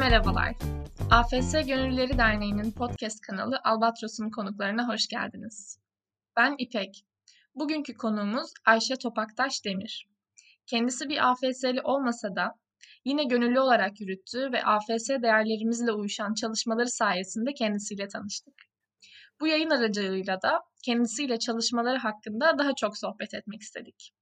Merhabalar. AFS Gönüllüleri Derneği'nin podcast kanalı Albatros'un konuklarına hoş geldiniz. Ben İpek. Bugünkü konuğumuz Ayşe Topaktaş Demir. Kendisi bir AFS'li olmasa da yine gönüllü olarak yürüttüğü ve AFS değerlerimizle uyuşan çalışmaları sayesinde kendisiyle tanıştık. Bu yayın aracılığıyla da kendisiyle çalışmaları hakkında daha çok sohbet etmek istedik.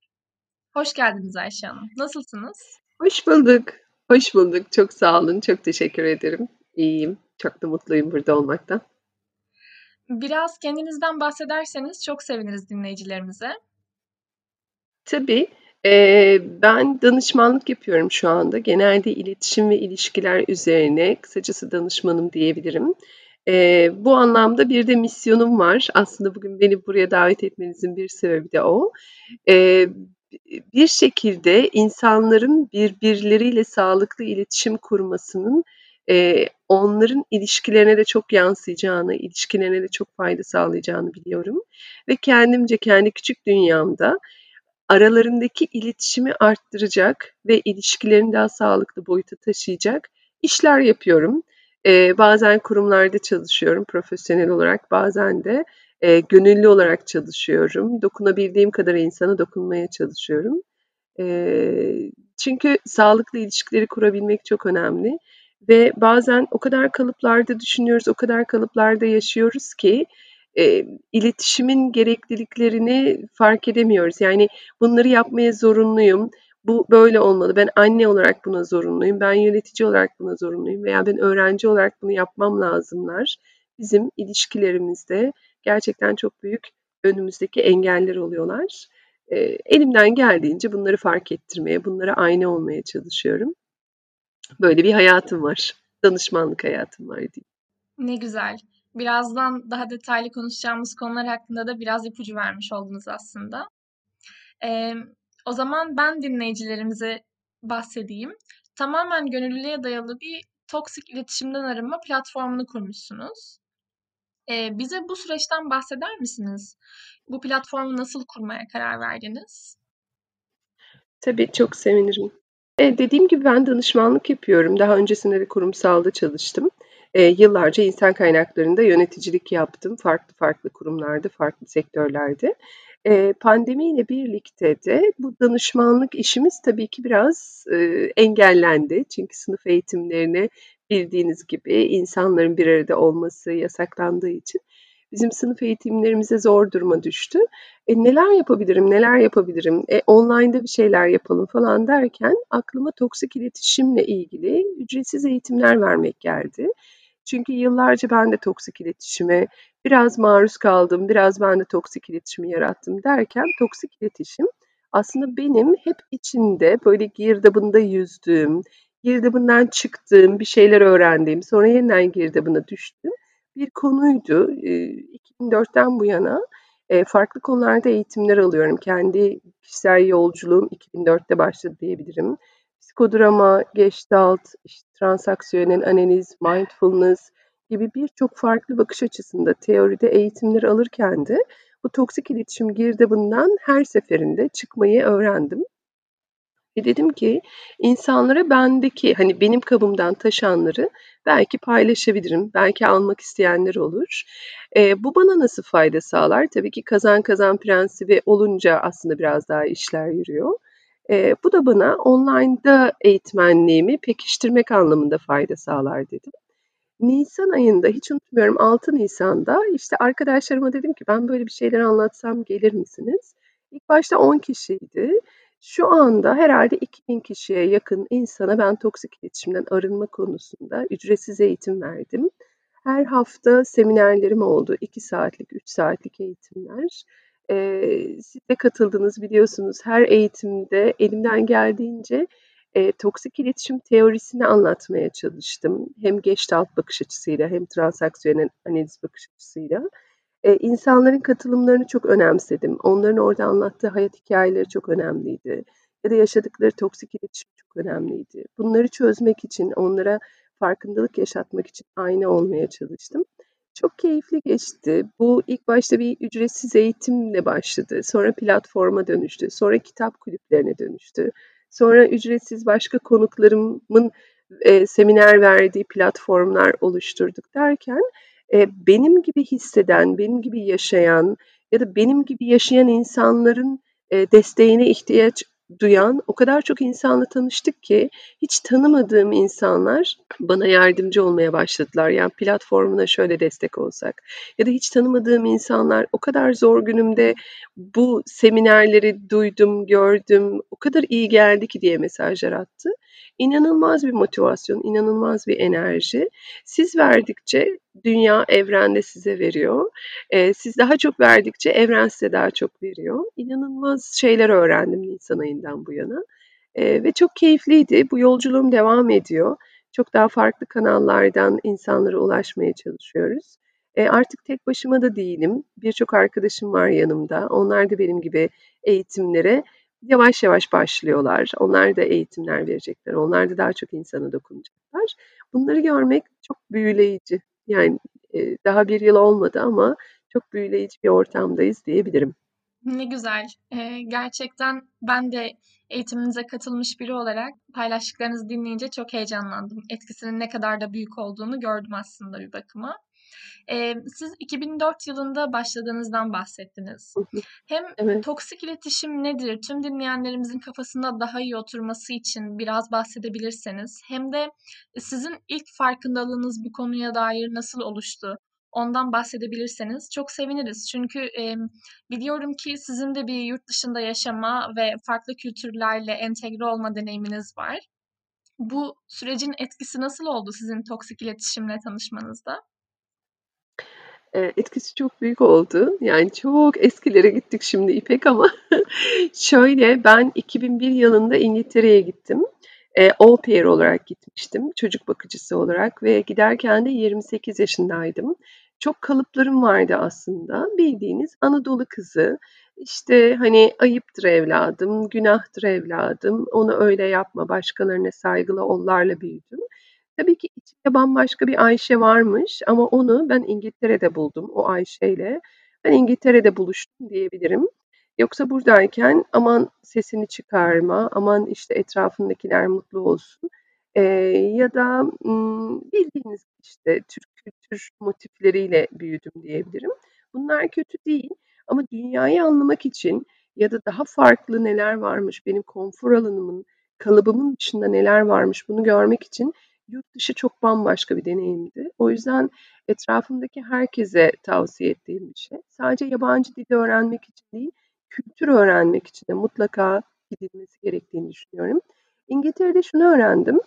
Hoş geldiniz Ayşe Hanım. Nasılsınız? Hoş bulduk. Hoş bulduk. Çok sağ olun. Çok teşekkür ederim. İyiyim. Çok da mutluyum burada olmaktan. Biraz kendinizden bahsederseniz çok seviniriz dinleyicilerimize. Tabii. Ee, ben danışmanlık yapıyorum şu anda. Genelde iletişim ve ilişkiler üzerine kısacası danışmanım diyebilirim. Ee, bu anlamda bir de misyonum var. Aslında bugün beni buraya davet etmenizin bir sebebi de o. Ee, bir şekilde insanların birbirleriyle sağlıklı iletişim kurmasının e, onların ilişkilerine de çok yansıyacağını, ilişkilerine de çok fayda sağlayacağını biliyorum. Ve kendimce kendi küçük dünyamda aralarındaki iletişimi arttıracak ve ilişkilerini daha sağlıklı boyuta taşıyacak işler yapıyorum. Ee, bazen kurumlarda çalışıyorum profesyonel olarak, bazen de e, gönüllü olarak çalışıyorum. Dokunabildiğim kadar insana dokunmaya çalışıyorum. E, çünkü sağlıklı ilişkileri kurabilmek çok önemli. Ve bazen o kadar kalıplarda düşünüyoruz, o kadar kalıplarda yaşıyoruz ki e, iletişimin gerekliliklerini fark edemiyoruz. Yani bunları yapmaya zorunluyum. Bu böyle olmalı. Ben anne olarak buna zorunluyum. Ben yönetici olarak buna zorunluyum. Veya ben öğrenci olarak bunu yapmam lazımlar. Bizim ilişkilerimizde gerçekten çok büyük önümüzdeki engeller oluyorlar. E, elimden geldiğince bunları fark ettirmeye, bunlara aynı olmaya çalışıyorum. Böyle bir hayatım var. Danışmanlık hayatım var diyeyim. Ne güzel. Birazdan daha detaylı konuşacağımız konular hakkında da biraz ipucu vermiş oldunuz aslında. Ee, o zaman ben dinleyicilerimize bahsedeyim. Tamamen gönüllülüğe dayalı bir toksik iletişimden arınma platformunu kurmuşsunuz. Eee, bize bu süreçten bahseder misiniz? Bu platformu nasıl kurmaya karar verdiniz? Tabii, çok sevinirim. Eee, dediğim gibi ben danışmanlık yapıyorum. Daha öncesinde de kurumsalda çalıştım. Eee, yıllarca insan kaynaklarında yöneticilik yaptım. Farklı farklı kurumlarda, farklı sektörlerde. Eee, pandemiyle birlikte de bu danışmanlık işimiz tabii ki biraz, eee, engellendi. Çünkü sınıf eğitimlerine bildiğiniz gibi insanların bir arada olması yasaklandığı için bizim sınıf eğitimlerimize zor duruma düştü. E, neler yapabilirim, neler yapabilirim, e, online'da bir şeyler yapalım falan derken aklıma toksik iletişimle ilgili ücretsiz eğitimler vermek geldi. Çünkü yıllarca ben de toksik iletişime biraz maruz kaldım, biraz ben de toksik iletişimi yarattım derken toksik iletişim aslında benim hep içinde böyle girdabında yüzdüğüm, girdabından çıktığım, bir şeyler öğrendiğim, sonra yeniden girdabına düştüm bir konuydu. E, 2004'ten bu yana farklı konularda eğitimler alıyorum. Kendi kişisel yolculuğum 2004'te başladı diyebilirim. Psikodrama, gestalt, işte, transaksiyonel analiz, mindfulness gibi birçok farklı bakış açısında teoride eğitimler alırken de bu toksik iletişim girdabından her seferinde çıkmayı öğrendim. Ve dedim ki insanlara bendeki hani benim kabımdan taşanları belki paylaşabilirim. Belki almak isteyenler olur. E, bu bana nasıl fayda sağlar? Tabii ki kazan kazan prensibi olunca aslında biraz daha işler yürüyor. E, bu da bana online'da eğitmenliğimi pekiştirmek anlamında fayda sağlar dedim. Nisan ayında hiç unutmuyorum 6 Nisan'da işte arkadaşlarıma dedim ki ben böyle bir şeyler anlatsam gelir misiniz? İlk başta 10 kişiydi. Şu anda herhalde 2000 kişiye yakın insana ben toksik iletişimden arınma konusunda ücretsiz eğitim verdim. Her hafta seminerlerim oldu. 2 saatlik, 3 saatlik eğitimler. Ee, siz de katıldınız biliyorsunuz. Her eğitimde elimden geldiğince e, toksik iletişim teorisini anlatmaya çalıştım. Hem Gestalt bakış açısıyla hem transaksiyonel analiz bakış açısıyla. Eee, insanların katılımlarını çok önemsedim. Onların orada anlattığı hayat hikayeleri çok önemliydi ya da yaşadıkları toksik iletişim çok önemliydi. Bunları çözmek için, onlara farkındalık yaşatmak için aynı olmaya çalıştım. Çok keyifli geçti. Bu ilk başta bir ücretsiz eğitimle başladı. Sonra platforma dönüştü. Sonra kitap kulüplerine dönüştü. Sonra ücretsiz başka konuklarımın e, seminer verdiği platformlar oluşturduk derken e, benim gibi hisseden, benim gibi yaşayan ya da benim gibi yaşayan insanların e, desteğine ihtiyaç duyan o kadar çok insanla tanıştık ki hiç tanımadığım insanlar bana yardımcı olmaya başladılar. Yani platformuna şöyle destek olsak ya da hiç tanımadığım insanlar o kadar zor günümde bu seminerleri duydum, gördüm, o kadar iyi geldi ki diye mesajlar attı. İnanılmaz bir motivasyon, inanılmaz bir enerji. Siz verdikçe dünya evrende size veriyor. Ee, siz daha çok verdikçe evren size daha çok veriyor. İnanılmaz şeyler öğrendim Nisan ayından bu yana. Ee, ve çok keyifliydi. Bu yolculuğum devam ediyor. Çok daha farklı kanallardan insanlara ulaşmaya çalışıyoruz. E, artık tek başıma da değilim. Birçok arkadaşım var yanımda. Onlar da benim gibi eğitimlere yavaş yavaş başlıyorlar. Onlar da eğitimler verecekler. Onlar da daha çok insana dokunacaklar. Bunları görmek çok büyüleyici. Yani e, daha bir yıl olmadı ama çok büyüleyici bir ortamdayız diyebilirim. Ne güzel. Ee, gerçekten ben de eğitiminize katılmış biri olarak paylaştıklarınızı dinleyince çok heyecanlandım. Etkisinin ne kadar da büyük olduğunu gördüm aslında bir bakıma. Ee, siz 2004 yılında başladığınızdan bahsettiniz. Hem evet. toksik iletişim nedir? Tüm dinleyenlerimizin kafasında daha iyi oturması için biraz bahsedebilirseniz. Hem de sizin ilk farkındalığınız bu konuya dair nasıl oluştu? Ondan bahsedebilirseniz çok seviniriz. Çünkü e, biliyorum ki sizin de bir yurt dışında yaşama ve farklı kültürlerle entegre olma deneyiminiz var. Bu sürecin etkisi nasıl oldu sizin toksik iletişimle tanışmanızda? etkisi çok büyük oldu. Yani çok eskilere gittik şimdi İpek ama şöyle ben 2001 yılında İngiltere'ye gittim. E, au pair olarak gitmiştim. Çocuk bakıcısı olarak ve giderken de 28 yaşındaydım. Çok kalıplarım vardı aslında. Bildiğiniz Anadolu kızı. İşte hani ayıptır evladım, günahtır evladım, onu öyle yapma, başkalarına saygılı ollarla büyüdüm. Tabii ki içinde bambaşka bir Ayşe varmış ama onu ben İngiltere'de buldum o Ayşe'yle. Ben İngiltere'de buluştum diyebilirim. Yoksa buradayken aman sesini çıkarma, aman işte etrafındakiler mutlu olsun. Eee, ya da, bildiğiniz işte Türk kültür motifleriyle büyüdüm diyebilirim. Bunlar kötü değil ama dünyayı anlamak için ya da daha farklı neler varmış, benim konfor alanımın, kalıbımın dışında neler varmış bunu görmek için yurt dışı çok bambaşka bir deneyimdi. O yüzden etrafımdaki herkese tavsiye ettiğim bir şey. Sadece yabancı dili öğrenmek için değil, kültür öğrenmek için de mutlaka gidilmesi gerektiğini düşünüyorum. İngiltere'de şunu öğrendim.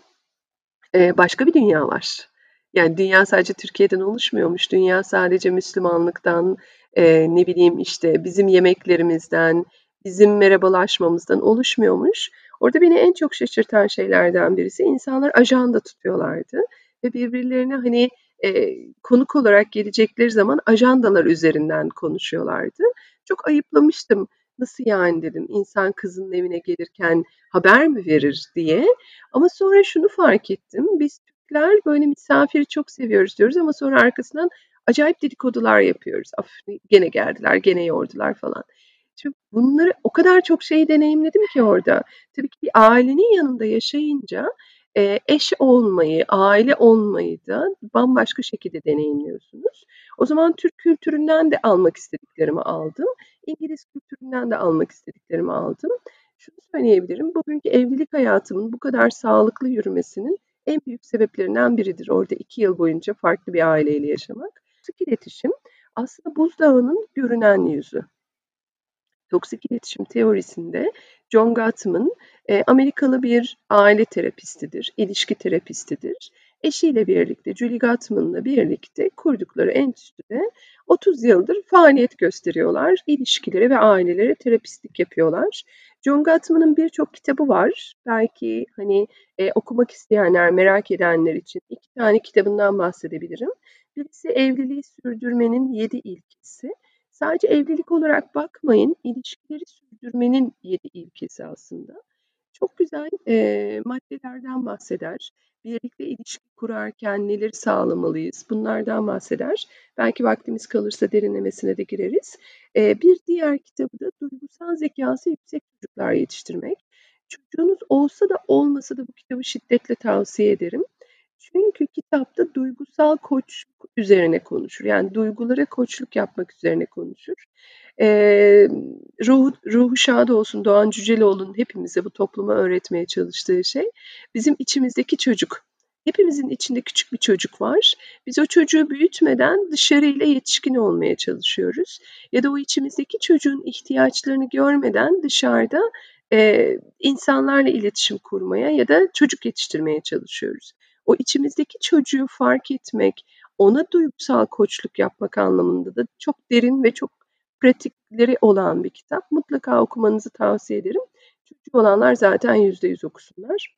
Ee, başka bir dünya var. Yani dünya sadece Türkiye'den oluşmuyormuş. Dünya sadece Müslümanlıktan, e, ne bileyim işte bizim yemeklerimizden, bizim merhabalaşmamızdan oluşmuyormuş. Orada beni en çok şaşırtan şeylerden birisi insanlar ajanda tutuyorlardı ve birbirlerine hani e, konuk olarak gelecekleri zaman ajandalar üzerinden konuşuyorlardı. Çok ayıplamıştım. Nasıl yani dedim insan kızının evine gelirken haber mi verir diye. Ama sonra şunu fark ettim. Biz Türkler böyle misafiri çok seviyoruz diyoruz ama sonra arkasından acayip dedikodular yapıyoruz. Af, gene geldiler, gene yordular falan. Şimdi bunları o kadar çok şey deneyimledim ki orada. Tabii ki bir ailenin yanında yaşayınca e, eş olmayı, aile olmayı da bambaşka şekilde deneyimliyorsunuz. O zaman Türk kültüründen de almak istediklerimi aldım. İngiliz kültüründen de almak istediklerimi aldım. Şunu söyleyebilirim, bugünkü evlilik hayatımın bu kadar sağlıklı yürümesinin en büyük sebeplerinden biridir. Orada iki yıl boyunca farklı bir aileyle yaşamak. Sık iletişim aslında buzdağının görünen yüzü toksik iletişim teorisinde John Gottman e, Amerikalı bir aile terapistidir, ilişki terapistidir. Eşiyle birlikte, Julie Gottman'la birlikte kurdukları enstitüde 30 yıldır faaliyet gösteriyorlar. İlişkileri ve ailelere terapistlik yapıyorlar. John Gottman'ın birçok kitabı var. Belki hani e, okumak isteyenler, merak edenler için iki tane kitabından bahsedebilirim. Birisi Evliliği Sürdürmenin Yedi İlkesi. Sadece evlilik olarak bakmayın, ilişkileri sürdürmenin yedi ilkesi aslında. Çok güzel e, maddelerden bahseder. Birlikte ilişki kurarken neleri sağlamalıyız? Bunlardan bahseder. Belki vaktimiz kalırsa derinlemesine de gireriz. E, bir diğer kitabı da duygusal zekası yüksek çocuklar yetiştirmek. Çocuğunuz olsa da olmasa da bu kitabı şiddetle tavsiye ederim. Çünkü kitapta duygusal koçluk üzerine konuşur. Yani duygulara koçluk yapmak üzerine konuşur. Eee, ruhu, ruhu şad olsun Doğan Cüceloğlu'nun hepimize bu topluma öğretmeye çalıştığı şey bizim içimizdeki çocuk. Hepimizin içinde küçük bir çocuk var. Biz o çocuğu büyütmeden dışarıyla yetişkin olmaya çalışıyoruz. Ya da o içimizdeki çocuğun ihtiyaçlarını görmeden dışarıda e, insanlarla iletişim kurmaya ya da çocuk yetiştirmeye çalışıyoruz. O içimizdeki çocuğu fark etmek, ona duygusal koçluk yapmak anlamında da çok derin ve çok pratikleri olan bir kitap. Mutlaka okumanızı tavsiye ederim. Çocuğu olanlar zaten yüzde yüz okusunlar.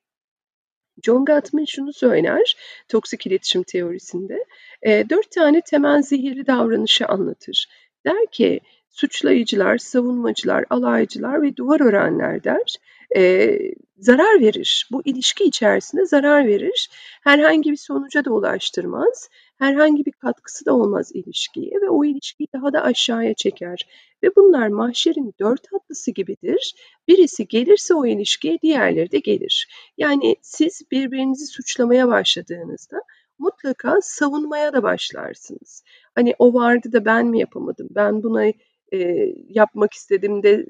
John Gottman şunu söyler toksik iletişim teorisinde. E, dört tane temel zehirli davranışı anlatır. Der ki suçlayıcılar, savunmacılar, alaycılar ve duvar örenler der. E, zarar verir. Bu ilişki içerisinde zarar verir. Herhangi bir sonuca da ulaştırmaz. Herhangi bir katkısı da olmaz ilişkiye ve o ilişkiyi daha da aşağıya çeker. Ve bunlar mahşerin dört atlısı gibidir. Birisi gelirse o ilişkiye diğerleri de gelir. Yani siz birbirinizi suçlamaya başladığınızda mutlaka savunmaya da başlarsınız. Hani o vardı da ben mi yapamadım? Ben buna e, yapmak istedim de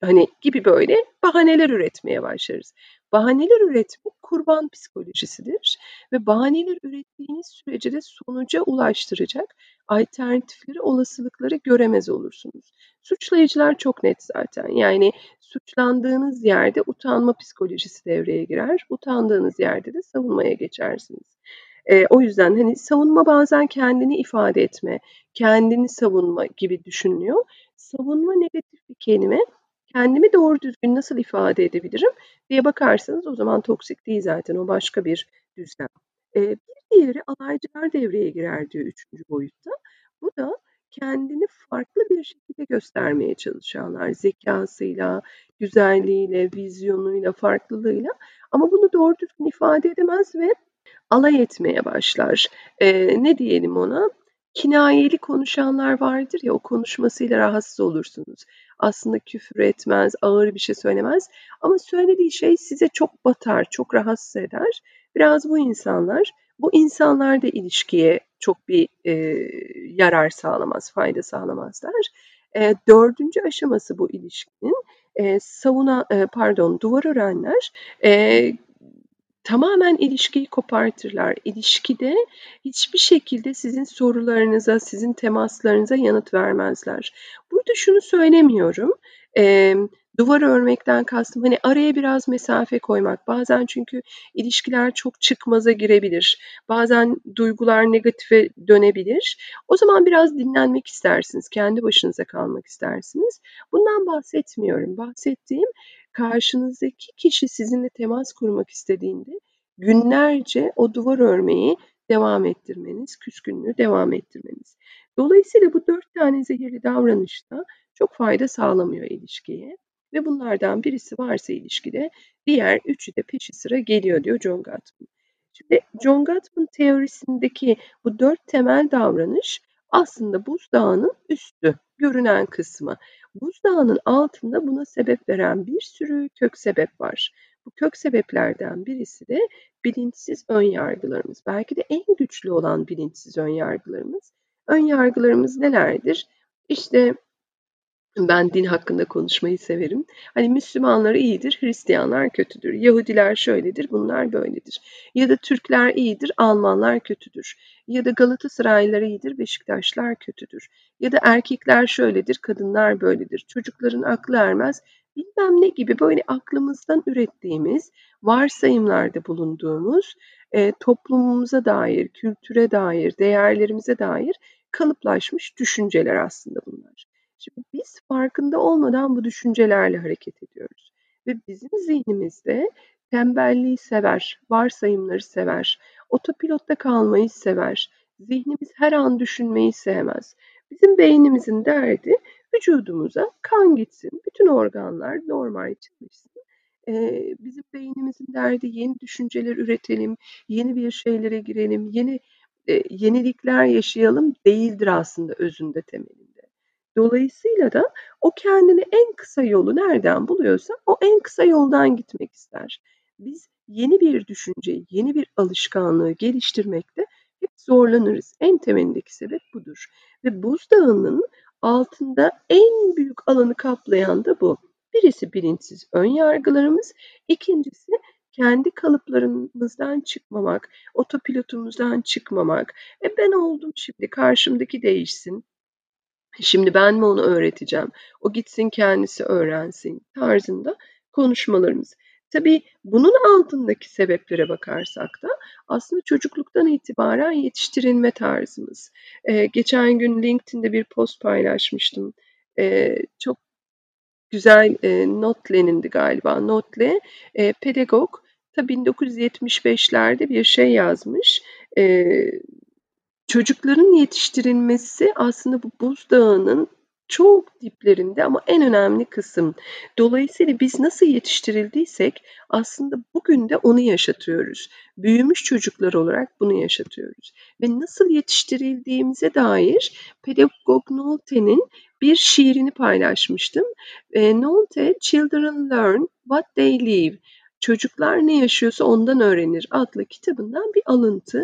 hani gibi böyle bahaneler üretmeye başlarız. Bahaneler üretmek kurban psikolojisidir ve bahaneler ürettiğiniz sürece de sonuca ulaştıracak alternatifleri, olasılıkları göremez olursunuz. Suçlayıcılar çok net zaten. Yani suçlandığınız yerde utanma psikolojisi devreye girer. Utandığınız yerde de savunmaya geçersiniz. E, o yüzden hani savunma bazen kendini ifade etme, kendini savunma gibi düşünülüyor. Savunma negatif bir kelime. Kendimi doğru düzgün nasıl ifade edebilirim diye bakarsanız o zaman toksik değil zaten o başka bir düzlem. E, bir diğeri alaycılar devreye girer diyor üçüncü boyutta. Bu da kendini farklı bir şekilde göstermeye çalışanlar zekasıyla, güzelliğiyle, vizyonuyla, farklılığıyla ama bunu doğru düzgün ifade edemez ve alay etmeye başlar. Ee, ne diyelim ona? Kinayeli konuşanlar vardır ya o konuşmasıyla rahatsız olursunuz. Aslında küfür etmez, ağır bir şey söylemez ama söylediği şey size çok batar, çok rahatsız eder. Biraz bu insanlar, bu insanlar da ilişkiye çok bir e, yarar sağlamaz, fayda sağlamazlar. E, dördüncü aşaması bu ilişkinin e, savuna, e, pardon duvar örenler e, tamamen ilişkiyi kopartırlar. İlişkide hiçbir şekilde sizin sorularınıza, sizin temaslarınıza yanıt vermezler. Burada şunu söylemiyorum. E, duvar örmekten kastım hani araya biraz mesafe koymak. Bazen çünkü ilişkiler çok çıkmaza girebilir. Bazen duygular negatife dönebilir. O zaman biraz dinlenmek istersiniz. Kendi başınıza kalmak istersiniz. Bundan bahsetmiyorum. Bahsettiğim karşınızdaki kişi sizinle temas kurmak istediğinde günlerce o duvar örmeyi devam ettirmeniz, küskünlüğü devam ettirmeniz. Dolayısıyla bu dört tane zehirli davranışta çok fayda sağlamıyor ilişkiye. Ve bunlardan birisi varsa ilişkide diğer üçü de peşi sıra geliyor diyor John Gottman. Şimdi John Gottman teorisindeki bu dört temel davranış aslında buzdağının üstü, görünen kısmı. Buzdağının altında buna sebep veren bir sürü kök sebep var. Bu kök sebeplerden birisi de bilinçsiz ön yargılarımız. Belki de en güçlü olan bilinçsiz ön yargılarımız. Ön yargılarımız nelerdir? İşte ben din hakkında konuşmayı severim. Hani Müslümanlar iyidir, Hristiyanlar kötüdür. Yahudiler şöyledir, bunlar böyledir. Ya da Türkler iyidir, Almanlar kötüdür. Ya da Galatasaraylılar iyidir, Beşiktaşlar kötüdür. Ya da erkekler şöyledir, kadınlar böyledir. Çocukların aklı ermez, bilmem ne gibi böyle aklımızdan ürettiğimiz, varsayımlarda bulunduğumuz, e, toplumumuza dair, kültüre dair, değerlerimize dair kalıplaşmış düşünceler aslında bunlar. Şimdi biz farkında olmadan bu düşüncelerle hareket ediyoruz ve bizim zihnimizde tembelliği sever, varsayımları sever, otopilotta kalmayı sever, zihnimiz her an düşünmeyi sevmez. Bizim beynimizin derdi vücudumuza kan gitsin, bütün organlar normal çalışsın. Ee, bizim beynimizin derdi yeni düşünceler üretelim, yeni bir şeylere girelim, yeni e, yenilikler yaşayalım değildir aslında özünde temelinde. Dolayısıyla da o kendine en kısa yolu nereden buluyorsa o en kısa yoldan gitmek ister. Biz yeni bir düşünceyi, yeni bir alışkanlığı geliştirmekte hep zorlanırız. En temelindeki sebep budur. Ve buzdağının altında en büyük alanı kaplayan da bu. Birisi bilinçsiz ön yargılarımız, ikincisi kendi kalıplarımızdan çıkmamak, otopilotumuzdan çıkmamak. E ben oldum şimdi karşımdaki değişsin. Şimdi ben mi onu öğreteceğim? O gitsin kendisi öğrensin tarzında konuşmalarımız. Tabii bunun altındaki sebeplere bakarsak da aslında çocukluktan itibaren yetiştirilme tarzımız. Ee, geçen gün LinkedIn'de bir post paylaşmıştım. Ee, çok güzel e, Notle'nindi galiba. Notle e, pedagog ta 1975'lerde bir şey yazmış. E, çocukların yetiştirilmesi aslında bu buzdağının çok diplerinde ama en önemli kısım. Dolayısıyla biz nasıl yetiştirildiysek aslında bugün de onu yaşatıyoruz. Büyümüş çocuklar olarak bunu yaşatıyoruz. Ve nasıl yetiştirildiğimize dair Pedagog Nolte'nin bir şiirini paylaşmıştım. E, Nolte, Children Learn What They Live. Çocuklar ne yaşıyorsa ondan öğrenir adlı kitabından bir alıntı.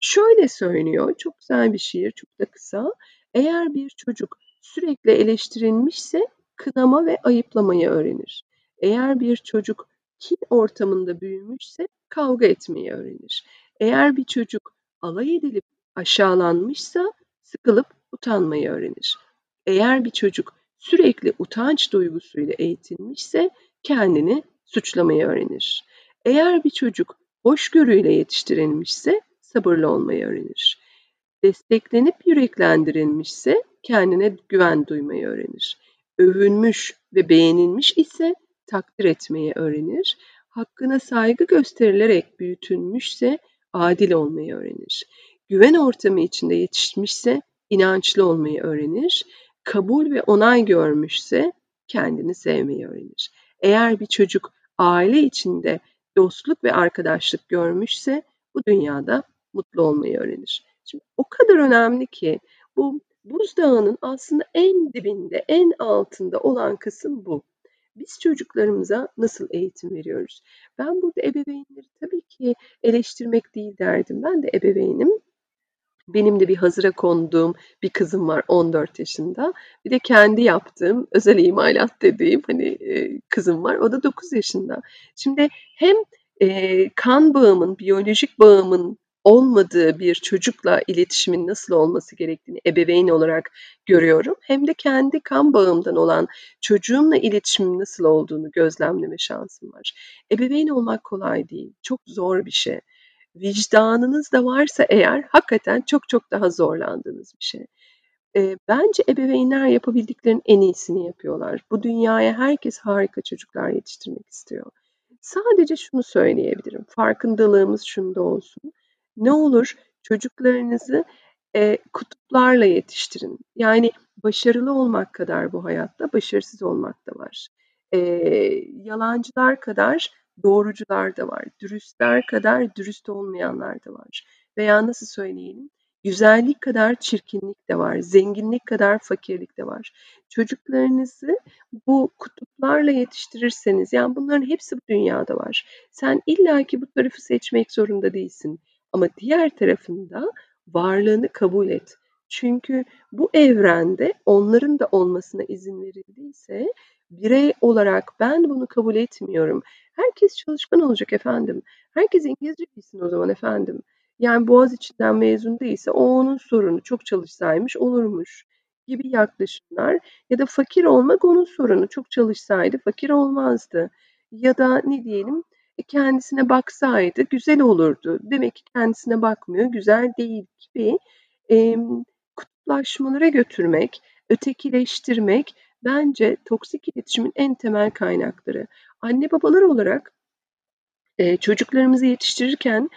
Şöyle söylüyor, çok güzel bir şiir, çok da kısa. Eğer bir çocuk sürekli eleştirilmişse kınama ve ayıplamayı öğrenir. Eğer bir çocuk kin ortamında büyümüşse kavga etmeyi öğrenir. Eğer bir çocuk alay edilip aşağılanmışsa sıkılıp utanmayı öğrenir. Eğer bir çocuk sürekli utanç duygusuyla eğitilmişse kendini suçlamayı öğrenir. Eğer bir çocuk hoşgörüyle yetiştirilmişse sabırlı olmayı öğrenir. Desteklenip yüreklendirilmişse kendine güven duymayı öğrenir. Övünmüş ve beğenilmiş ise takdir etmeyi öğrenir. Hakkına saygı gösterilerek büyütülmüşse adil olmayı öğrenir. Güven ortamı içinde yetişmişse inançlı olmayı öğrenir. Kabul ve onay görmüşse kendini sevmeyi öğrenir. Eğer bir çocuk aile içinde dostluk ve arkadaşlık görmüşse bu dünyada mutlu olmayı öğrenir. Şimdi o kadar önemli ki bu buzdağının aslında en dibinde, en altında olan kısım bu. Biz çocuklarımıza nasıl eğitim veriyoruz? Ben burada ebeveynleri tabii ki eleştirmek değil derdim. Ben de ebeveynim. Benim de bir hazıra konduğum bir kızım var 14 yaşında. Bir de kendi yaptığım özel imalat dediğim hani e, kızım var. O da 9 yaşında. Şimdi hem e, kan bağımın, biyolojik bağımın olmadığı bir çocukla iletişimin nasıl olması gerektiğini ebeveyn olarak görüyorum. Hem de kendi kan bağımdan olan çocuğumla iletişimin nasıl olduğunu gözlemleme şansım var. Ebeveyn olmak kolay değil. Çok zor bir şey vicdanınız da varsa eğer hakikaten çok çok daha zorlandığınız bir şey. E, bence ebeveynler yapabildiklerinin en iyisini yapıyorlar. Bu dünyaya herkes harika çocuklar yetiştirmek istiyor. Sadece şunu söyleyebilirim. Farkındalığımız şunda olsun. Ne olur çocuklarınızı e, kutuplarla yetiştirin. Yani başarılı olmak kadar bu hayatta başarısız olmak da var. E, yalancılar kadar doğrucular da var. Dürüstler kadar dürüst olmayanlar da var. Veya nasıl söyleyelim? Güzellik kadar çirkinlik de var. Zenginlik kadar fakirlik de var. Çocuklarınızı bu kutuplarla yetiştirirseniz, yani bunların hepsi bu dünyada var. Sen illaki bu tarafı seçmek zorunda değilsin. Ama diğer tarafında varlığını kabul et. Çünkü bu evrende onların da olmasına izin verildiyse birey olarak ben bunu kabul etmiyorum. Herkes çalışkan olacak efendim. Herkes İngilizce bilsin o zaman efendim. Yani Boğaz içinden mezun değilse o onun sorunu. Çok çalışsaymış olurmuş gibi yaklaşımlar ya da fakir olmak onun sorunu. Çok çalışsaydı fakir olmazdı. Ya da ne diyelim e, kendisine baksaydı güzel olurdu. Demek ki kendisine bakmıyor, güzel değil gibi e, kutuplaşmalara götürmek, ötekileştirmek bence toksik iletişimin en temel kaynakları. Anne babalar olarak e, çocuklarımızı yetiştirirken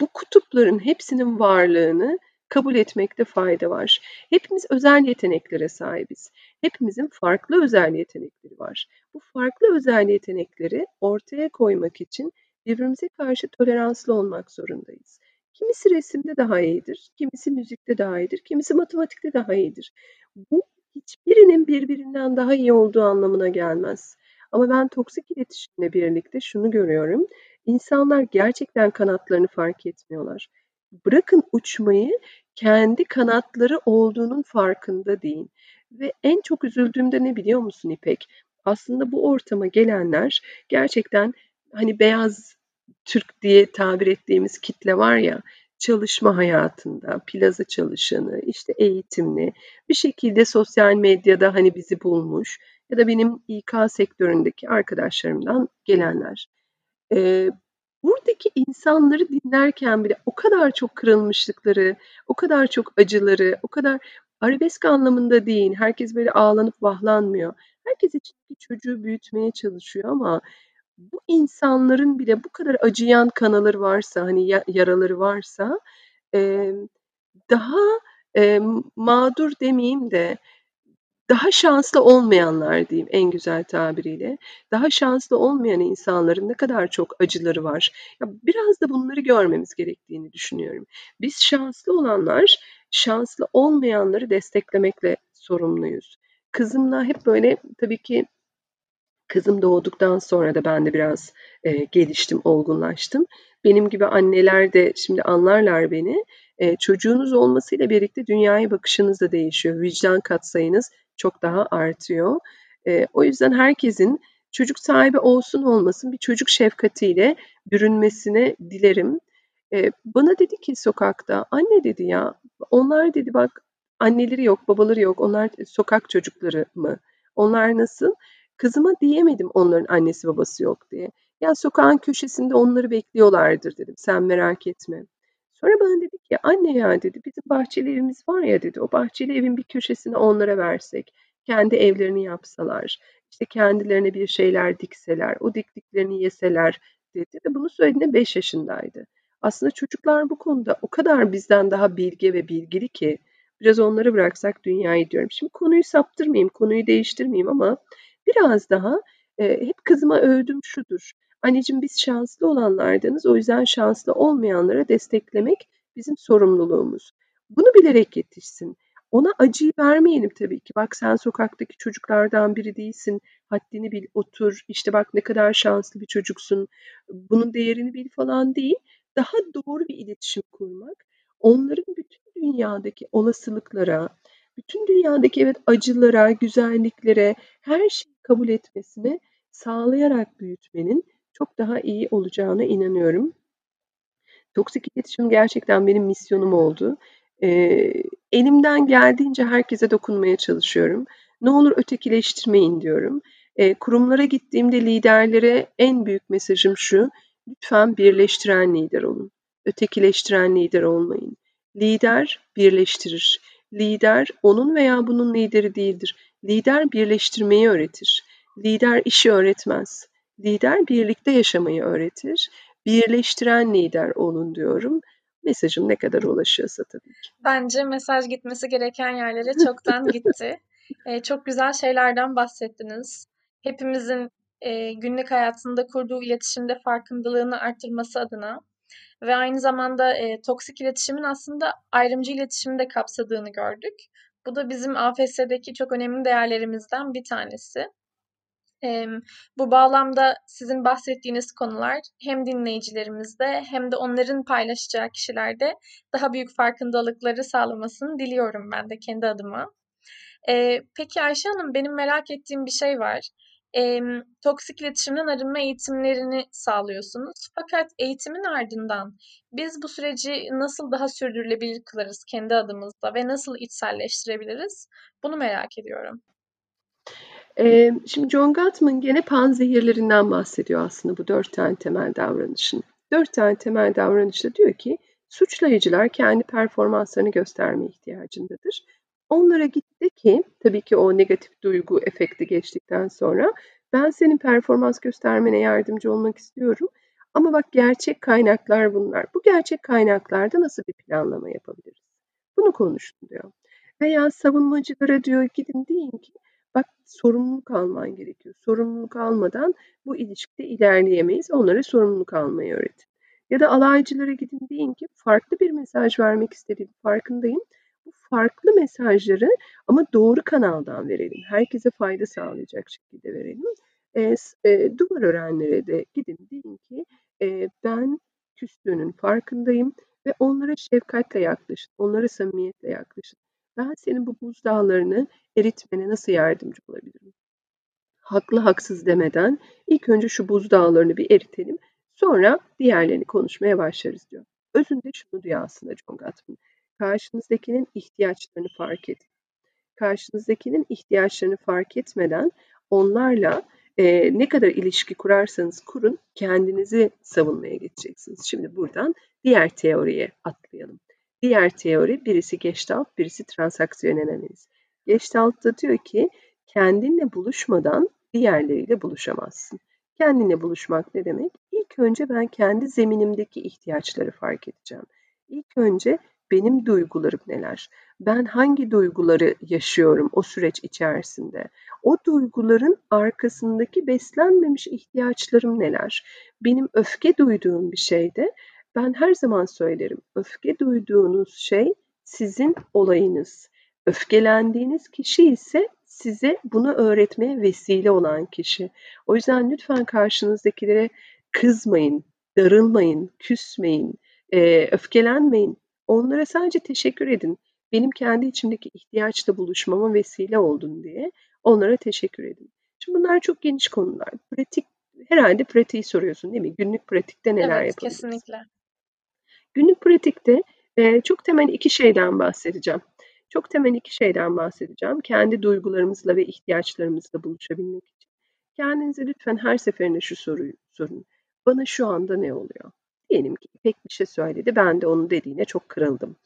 bu kutupların hepsinin varlığını kabul etmekte fayda var. Hepimiz özel yeteneklere sahibiz. Hepimizin farklı özel yetenekleri var. Bu farklı özel yetenekleri ortaya koymak için birbirimize karşı toleranslı olmak zorundayız. Kimisi resimde daha iyidir, kimisi müzikte daha iyidir, kimisi matematikte daha iyidir. Bu hiçbirinin birbirinden daha iyi olduğu anlamına gelmez. Ama ben toksik iletişimle birlikte şunu görüyorum. İnsanlar gerçekten kanatlarını fark etmiyorlar. Bırakın uçmayı, kendi kanatları olduğunun farkında değil. Ve en çok üzüldüğümde ne biliyor musun İpek? Aslında bu ortama gelenler gerçekten hani beyaz Türk diye tabir ettiğimiz kitle var ya, çalışma hayatında, plaza çalışanı, işte eğitimli, bir şekilde sosyal medyada hani bizi bulmuş ya da benim İK sektöründeki arkadaşlarımdan gelenler. Ee, buradaki insanları dinlerken bile o kadar çok kırılmışlıkları, o kadar çok acıları, o kadar arabesk anlamında değil, herkes böyle ağlanıp vahlanmıyor. Herkes içindeki çocuğu büyütmeye çalışıyor ama bu insanların bile bu kadar acıyan kanaları varsa, hani ya, yaraları varsa e, daha e, mağdur demeyeyim de daha şanslı olmayanlar diyeyim en güzel tabiriyle. Daha şanslı olmayan insanların ne kadar çok acıları var. Ya biraz da bunları görmemiz gerektiğini düşünüyorum. Biz şanslı olanlar şanslı olmayanları desteklemekle sorumluyuz. Kızımla hep böyle tabii ki Kızım doğduktan sonra da ben de biraz e, geliştim, olgunlaştım. Benim gibi anneler de şimdi anlarlar beni. E, çocuğunuz olmasıyla birlikte dünyaya bakışınız da değişiyor. Vicdan katsayınız çok daha artıyor. E, o yüzden herkesin çocuk sahibi olsun olmasın bir çocuk şefkatiyle bürünmesine dilerim. E, bana dedi ki sokakta, anne dedi ya, onlar dedi bak anneleri yok, babaları yok, onlar sokak çocukları mı? Onlar nasıl? Kızıma diyemedim onların annesi babası yok diye. Ya sokağın köşesinde onları bekliyorlardır dedim. Sen merak etme. Sonra bana dedi ki anne ya dedi bizim bahçeli evimiz var ya dedi. O bahçeli evin bir köşesine onlara versek. Kendi evlerini yapsalar. işte kendilerine bir şeyler dikseler. O diktiklerini yeseler dedi. Ve bunu söylediğinde 5 yaşındaydı. Aslında çocuklar bu konuda o kadar bizden daha bilge ve bilgili ki biraz onları bıraksak dünyayı diyorum. Şimdi konuyu saptırmayayım, konuyu değiştirmeyeyim ama Biraz daha e, hep kızıma övdüm şudur. Anneciğim biz şanslı olanlardanız. O yüzden şanslı olmayanlara desteklemek bizim sorumluluğumuz. Bunu bilerek yetişsin. Ona acıyı vermeyelim tabii ki. Bak sen sokaktaki çocuklardan biri değilsin. Haddini bil, otur. İşte bak ne kadar şanslı bir çocuksun. Bunun değerini bil falan değil. Daha doğru bir iletişim kurmak. Onların bütün dünyadaki olasılıklara, bütün dünyadaki evet acılara, güzelliklere, her şeyi kabul etmesini sağlayarak büyütmenin çok daha iyi olacağına inanıyorum. Toksik iletişim gerçekten benim misyonum oldu. Ee, elimden geldiğince herkese dokunmaya çalışıyorum. Ne olur ötekileştirmeyin diyorum. Ee, kurumlara gittiğimde liderlere en büyük mesajım şu. Lütfen birleştiren lider olun. Ötekileştiren lider olmayın. Lider birleştirir. Lider onun veya bunun lideri değildir. Lider birleştirmeyi öğretir. Lider işi öğretmez. Lider birlikte yaşamayı öğretir. Birleştiren lider olun diyorum. Mesajım ne kadar ulaşıyorsa tabii ki. Bence mesaj gitmesi gereken yerlere çoktan gitti. ee, çok güzel şeylerden bahsettiniz. Hepimizin e, günlük hayatında kurduğu iletişimde farkındalığını arttırması adına ve aynı zamanda e, toksik iletişimin aslında ayrımcı iletişimi de kapsadığını gördük. Bu da bizim AFS'deki çok önemli değerlerimizden bir tanesi. E, bu bağlamda sizin bahsettiğiniz konular hem dinleyicilerimizde hem de onların paylaşacağı kişilerde daha büyük farkındalıkları sağlamasını diliyorum ben de kendi adıma. E, peki Ayşe Hanım benim merak ettiğim bir şey var e, toksik iletişimden arınma eğitimlerini sağlıyorsunuz. Fakat eğitimin ardından biz bu süreci nasıl daha sürdürülebilir kılarız kendi adımızda ve nasıl içselleştirebiliriz? Bunu merak ediyorum. Şimdi John Gottman gene pan zehirlerinden bahsediyor aslında bu dört tane temel davranışın. Dört tane temel davranışta diyor ki suçlayıcılar kendi performanslarını gösterme ihtiyacındadır. Onlara gitti ki tabii ki o negatif duygu efekti geçtikten sonra ben senin performans göstermene yardımcı olmak istiyorum. Ama bak gerçek kaynaklar bunlar. Bu gerçek kaynaklarda nasıl bir planlama yapabiliriz? Bunu konuşun diyor. Veya savunmacılara diyor gidin deyin ki bak sorumluluk alman gerekiyor. Sorumluluk almadan bu ilişkide ilerleyemeyiz. Onlara sorumluluk almayı öğretin. Ya da alaycılara gidin deyin ki farklı bir mesaj vermek istediğim farkındayım. Bu farklı mesajları ama doğru kanaldan verelim. Herkese fayda sağlayacak şekilde verelim. E, e, duvar örenlere de gidin deyin ki e, ben küstüğünün farkındayım ve onlara şefkatle yaklaşın, onlara samimiyetle yaklaşın. Ben senin bu buzdağlarını eritmene nasıl yardımcı olabilirim? Haklı haksız demeden ilk önce şu buzdağlarını bir eritelim. Sonra diğerlerini konuşmaya başlarız diyor. Özünde şunu diyor aslında John Gottman. Karşınızdakinin ihtiyaçlarını fark edin. Karşınızdakinin ihtiyaçlarını fark etmeden onlarla e, ne kadar ilişki kurarsanız kurun kendinizi savunmaya geçeceksiniz. Şimdi buradan diğer teoriye atlayalım. Diğer teori birisi Gestalt, birisi transaksiyonel analiz. Gestalt da diyor ki kendinle buluşmadan diğerleriyle buluşamazsın. Kendinle buluşmak ne demek? İlk önce ben kendi zeminimdeki ihtiyaçları fark edeceğim. İlk önce benim duygularım neler? Ben hangi duyguları yaşıyorum o süreç içerisinde? O duyguların arkasındaki beslenmemiş ihtiyaçlarım neler? Benim öfke duyduğum bir şeyde ben her zaman söylerim. Öfke duyduğunuz şey sizin olayınız. Öfkelendiğiniz kişi ise size bunu öğretmeye vesile olan kişi. O yüzden lütfen karşınızdakilere kızmayın, darılmayın, küsmeyin, öfkelenmeyin. Onlara sadece teşekkür edin. Benim kendi içimdeki ihtiyaçla buluşmama vesile oldun diye onlara teşekkür edin. Şimdi bunlar çok geniş konular. Pratik, herhalde pratiği soruyorsun değil mi? Günlük pratikte neler evet, yapabiliriz? kesinlikle. Günlük pratikte e, çok temel iki şeyden bahsedeceğim. Çok temel iki şeyden bahsedeceğim. Kendi duygularımızla ve ihtiyaçlarımızla buluşabilmek için. Kendinize lütfen her seferinde şu soruyu sorun. Bana şu anda ne oluyor? Diyelim ki İpek bir şey söyledi. Ben de onun dediğine çok kırıldım.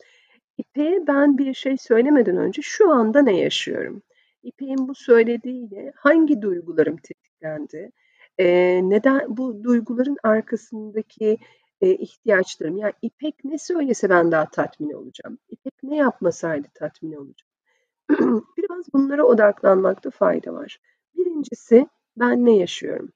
İpek'e ben bir şey söylemeden önce şu anda ne yaşıyorum? İpek'in bu söylediğiyle hangi duygularım tetiklendi? Ee, neden bu duyguların arkasındaki e, ihtiyaçlarım? Yani İpek ne söylese ben daha tatmin olacağım. İpek ne yapmasaydı tatmin olacağım. Biraz bunlara odaklanmakta fayda var. Birincisi ben ne yaşıyorum?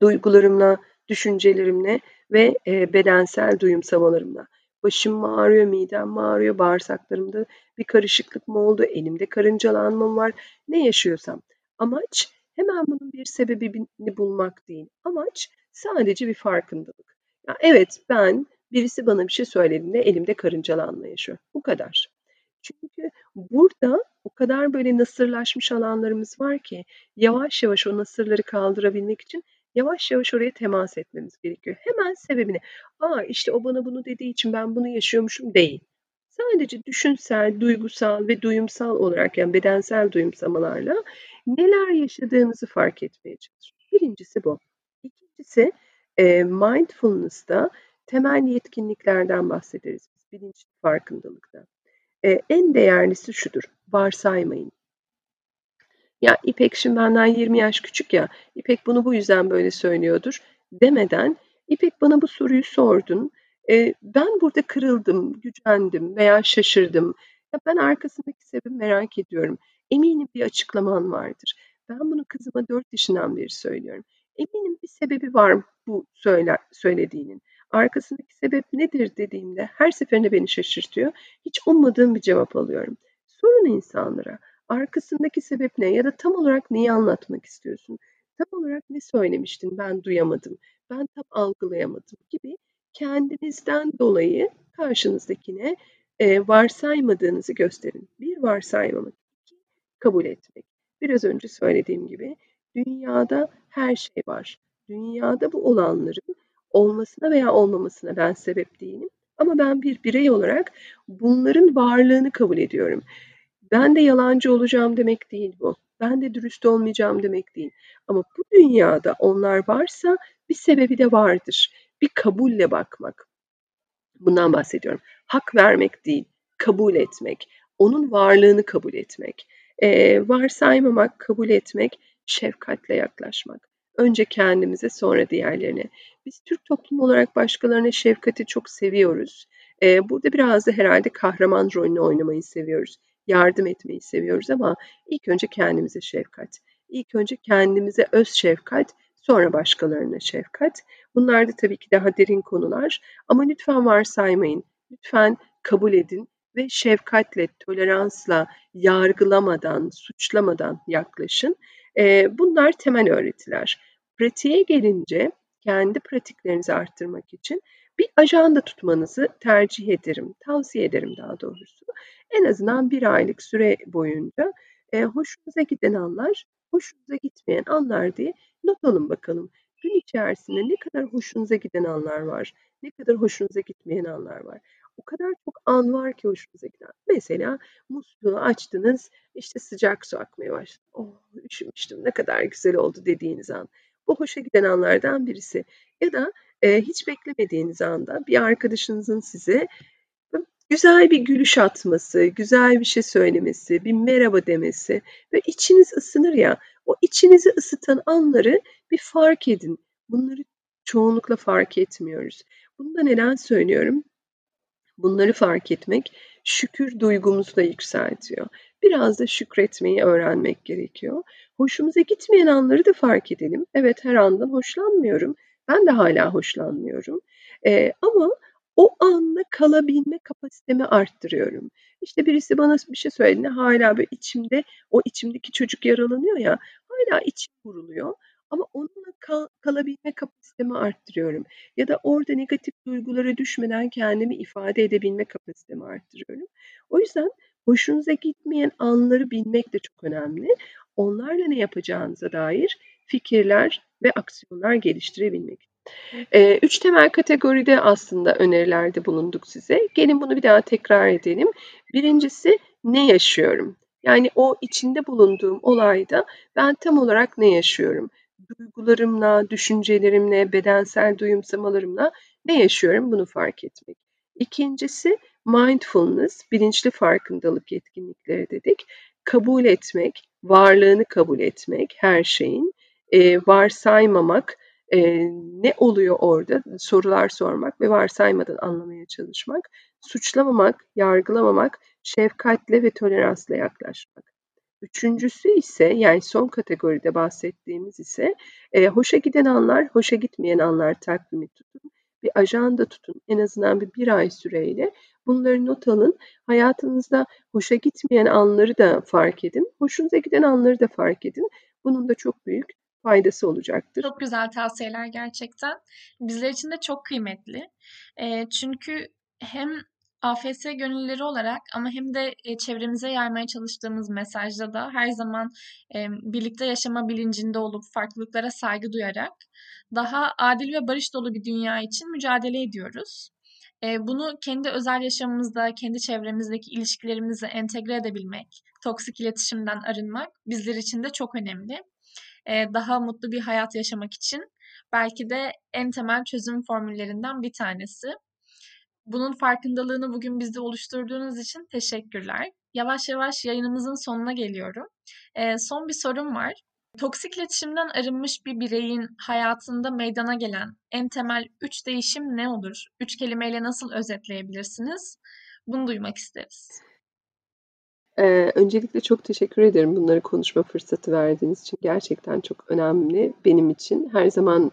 Duygularımla, düşüncelerimle ve e, bedensel duyumsamalarımla. Başım ağrıyor, midem mi ağrıyor, bağırsaklarımda bir karışıklık mı oldu, elimde karıncalanma var, ne yaşıyorsam. Amaç hemen bunun bir sebebini bulmak değil. Amaç sadece bir farkındalık. Ya evet ben birisi bana bir şey söylediğinde elimde karıncalanma yaşıyor. Bu kadar. Çünkü burada o kadar böyle nasırlaşmış alanlarımız var ki yavaş yavaş o nasırları kaldırabilmek için yavaş yavaş oraya temas etmemiz gerekiyor. Hemen sebebini, aa işte o bana bunu dediği için ben bunu yaşıyormuşum değil. Sadece düşünsel, duygusal ve duyumsal olarak yani bedensel duyumsamalarla neler yaşadığınızı fark etmeye çalışın. Birincisi bu. İkincisi e, mindfulness'ta temel yetkinliklerden bahsederiz biz bilinç farkındalıkta. E, en değerlisi şudur, varsaymayın. Ya İpek şimdi benden 20 yaş küçük ya, İpek bunu bu yüzden böyle söylüyordur demeden İpek bana bu soruyu sordun. E, ben burada kırıldım, gücendim veya şaşırdım. Ya ben arkasındaki sebebi merak ediyorum. Eminim bir açıklaman vardır. Ben bunu kızıma 4 yaşından beri söylüyorum. Eminim bir sebebi var bu söyler, söylediğinin. Arkasındaki sebep nedir dediğimde her seferinde beni şaşırtıyor. Hiç ummadığım bir cevap alıyorum. Sorun insanlara arkasındaki sebep ne ya da tam olarak neyi anlatmak istiyorsun? Tam olarak ne söylemiştin ben duyamadım, ben tam algılayamadım gibi kendinizden dolayı karşınızdakine e, varsaymadığınızı gösterin. Bir varsaymamak, kabul etmek. Biraz önce söylediğim gibi dünyada her şey var. Dünyada bu olanların olmasına veya olmamasına ben sebep değilim. Ama ben bir birey olarak bunların varlığını kabul ediyorum. Ben de yalancı olacağım demek değil bu. Ben de dürüst olmayacağım demek değil. Ama bu dünyada onlar varsa bir sebebi de vardır. Bir kabulle bakmak. Bundan bahsediyorum. Hak vermek değil, kabul etmek. Onun varlığını kabul etmek. Ee, varsaymamak, kabul etmek, şefkatle yaklaşmak. Önce kendimize sonra diğerlerine. Biz Türk toplumu olarak başkalarına şefkati çok seviyoruz. Ee, burada biraz da herhalde kahraman rolünü oynamayı seviyoruz yardım etmeyi seviyoruz ama ilk önce kendimize şefkat. İlk önce kendimize öz şefkat, sonra başkalarına şefkat. Bunlar da tabii ki daha derin konular ama lütfen varsaymayın. Lütfen kabul edin ve şefkatle, toleransla, yargılamadan, suçlamadan yaklaşın. Bunlar temel öğretiler. Pratiğe gelince kendi pratiklerinizi arttırmak için bir ajanda tutmanızı tercih ederim, tavsiye ederim daha doğrusu. En azından bir aylık süre boyunca e, hoşunuza giden anlar, hoşunuza gitmeyen anlar diye not alın bakalım. Gün içerisinde ne kadar hoşunuza giden anlar var, ne kadar hoşunuza gitmeyen anlar var. O kadar çok an var ki hoşunuza giden. Mesela musluğu açtınız, işte sıcak su akmaya başladı. Oh üşümüştüm, ne kadar güzel oldu dediğiniz an. Bu hoşa giden anlardan birisi. Ya da e, hiç beklemediğiniz anda bir arkadaşınızın size güzel bir gülüş atması, güzel bir şey söylemesi, bir merhaba demesi ve içiniz ısınır ya, o içinizi ısıtan anları bir fark edin. Bunları çoğunlukla fark etmiyoruz. Bunu da neden söylüyorum? Bunları fark etmek şükür duygumuzu da yükseltiyor. Biraz da şükretmeyi öğrenmek gerekiyor. Hoşumuza gitmeyen anları da fark edelim. Evet her andan hoşlanmıyorum. Ben de hala hoşlanmıyorum. Ee, ama o anla kalabilme kapasitemi arttırıyorum. İşte birisi bana bir şey söylediğinde hala böyle içimde o içimdeki çocuk yaralanıyor ya hala içim vuruluyor. Ama onunla kal, kalabilme kapasitemi arttırıyorum. Ya da orada negatif duygulara düşmeden kendimi ifade edebilme kapasitemi arttırıyorum. O yüzden hoşunuza gitmeyen anları bilmek de çok önemli. Onlarla ne yapacağınıza dair fikirler ve aksiyonlar geliştirebilmek. Ee, üç temel kategoride aslında önerilerde bulunduk size. Gelin bunu bir daha tekrar edelim. Birincisi ne yaşıyorum? Yani o içinde bulunduğum olayda ben tam olarak ne yaşıyorum? Duygularımla, düşüncelerimle, bedensel duyumsamalarımla ne yaşıyorum bunu fark etmek. İkincisi mindfulness, bilinçli farkındalık yetkinlikleri dedik. Kabul etmek, varlığını kabul etmek her şeyin, e, varsaymamak, e, ne oluyor orada sorular sormak ve varsaymadan anlamaya çalışmak, suçlamamak, yargılamamak, şefkatle ve toleransla yaklaşmak. Üçüncüsü ise yani son kategoride bahsettiğimiz ise e, hoşa giden anlar, hoşa gitmeyen anlar takvimi tutun. Bir ajanda tutun en azından bir bir ay süreyle. Bunları not alın. Hayatınızda hoşa gitmeyen anları da fark edin. Hoşunuza giden anları da fark edin. Bunun da çok büyük faydası olacaktır. Çok güzel tavsiyeler gerçekten. Bizler için de çok kıymetli. E, çünkü hem AFS gönüllüleri olarak ama hem de çevremize yaymaya çalıştığımız mesajda da her zaman birlikte yaşama bilincinde olup farklılıklara saygı duyarak daha adil ve barış dolu bir dünya için mücadele ediyoruz. Bunu kendi özel yaşamımızda, kendi çevremizdeki ilişkilerimizi entegre edebilmek, toksik iletişimden arınmak bizler için de çok önemli daha mutlu bir hayat yaşamak için belki de en temel çözüm formüllerinden bir tanesi. Bunun farkındalığını bugün bizde oluşturduğunuz için teşekkürler. Yavaş yavaş yayınımızın sonuna geliyorum. son bir sorum var. Toksik iletişimden arınmış bir bireyin hayatında meydana gelen en temel üç değişim ne olur? Üç kelimeyle nasıl özetleyebilirsiniz? Bunu duymak isteriz. Eee, öncelikle çok teşekkür ederim bunları konuşma fırsatı verdiğiniz için. Gerçekten çok önemli benim için. Her zaman,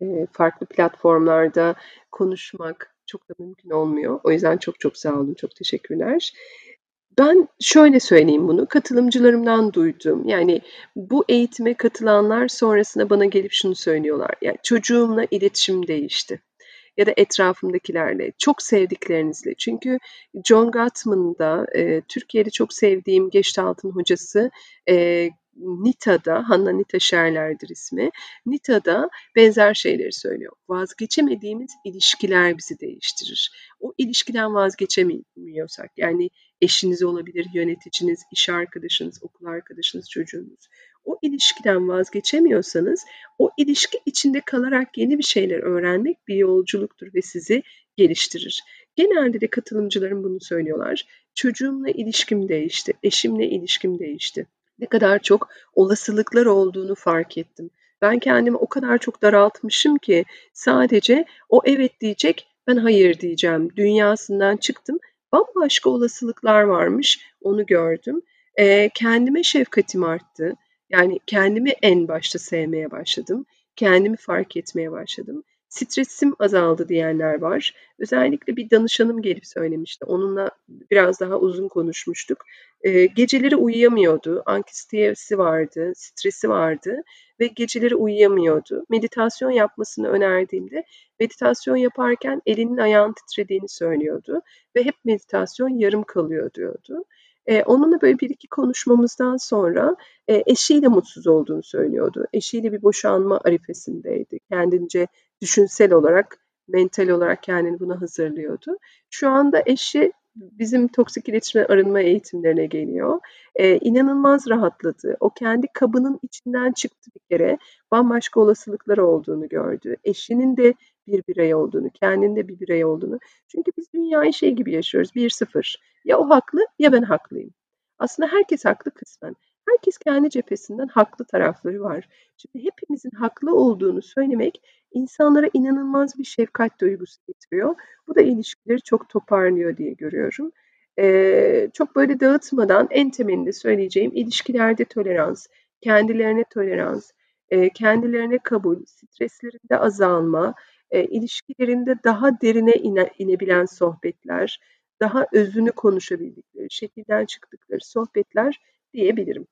eee, farklı platformlarda konuşmak çok da mümkün olmuyor. O yüzden çok çok sağ olun, çok teşekkürler. Ben şöyle söyleyeyim bunu, katılımcılarımdan duyduğum, yani bu eğitime katılanlar sonrasında bana gelip şunu söylüyorlar, yani çocuğumla iletişim değişti ya da etrafımdakilerle, çok sevdiklerinizle. Çünkü John Gottman da e, Türkiye'de çok sevdiğim Geçtalt'ın hocası e, Nita'da, Hanna Nita Scherler'dir ismi. Nita'da benzer şeyleri söylüyor. Vazgeçemediğimiz ilişkiler bizi değiştirir. O ilişkiden vazgeçemiyorsak, yani eşiniz olabilir, yöneticiniz, iş arkadaşınız, okul arkadaşınız, çocuğunuz o ilişkiden vazgeçemiyorsanız o ilişki içinde kalarak yeni bir şeyler öğrenmek bir yolculuktur ve sizi geliştirir. Genelde de katılımcılarım bunu söylüyorlar. Çocuğumla ilişkim değişti, eşimle ilişkim değişti. Ne kadar çok olasılıklar olduğunu fark ettim. Ben kendimi o kadar çok daraltmışım ki sadece o evet diyecek, ben hayır diyeceğim dünyasından çıktım. Bambaşka olasılıklar varmış, onu gördüm. E, kendime şefkatim arttı. Yani kendimi en başta sevmeye başladım. Kendimi fark etmeye başladım. Stresim azaldı diyenler var. Özellikle bir danışanım gelip söylemişti. Onunla biraz daha uzun konuşmuştuk. Eee, geceleri uyuyamıyordu, anksiyetesi vardı, stresi vardı ve geceleri uyuyamıyordu. Meditasyon yapmasını önerdiğimde meditasyon yaparken elinin ayağının titrediğini söylüyordu ve hep meditasyon yarım kalıyor diyordu. Eee, onunla böyle bir iki konuşmamızdan sonra eee, eşiyle mutsuz olduğunu söylüyordu. Eşiyle bir boşanma arifesindeydi. Kendince düşünsel olarak, mental olarak kendini buna hazırlıyordu. Şu anda eşi bizim toksik iletişime arınma eğitimlerine geliyor. Eee, inanılmaz rahatladı. O kendi kabının içinden çıktı bir kere. Bambaşka olasılıkları olduğunu gördü. Eşinin de bir birey olduğunu, kendinin de bir birey olduğunu. Çünkü biz dünyayı şey gibi yaşıyoruz, 1-0. Ya o haklı ya ben haklıyım. Aslında herkes haklı kısmen. Herkes kendi cephesinden haklı tarafları var. Şimdi hepimizin haklı olduğunu söylemek insanlara inanılmaz bir şefkat duygusu getiriyor. Bu da ilişkileri çok toparlıyor diye görüyorum. Ee, çok böyle dağıtmadan en temelinde söyleyeceğim ilişkilerde tolerans, kendilerine tolerans, kendilerine kabul, streslerinde azalma, e, ilişkilerinde daha derine ine, inebilen sohbetler, daha özünü konuşabildikleri, şekilden çıktıkları sohbetler diyebilirim.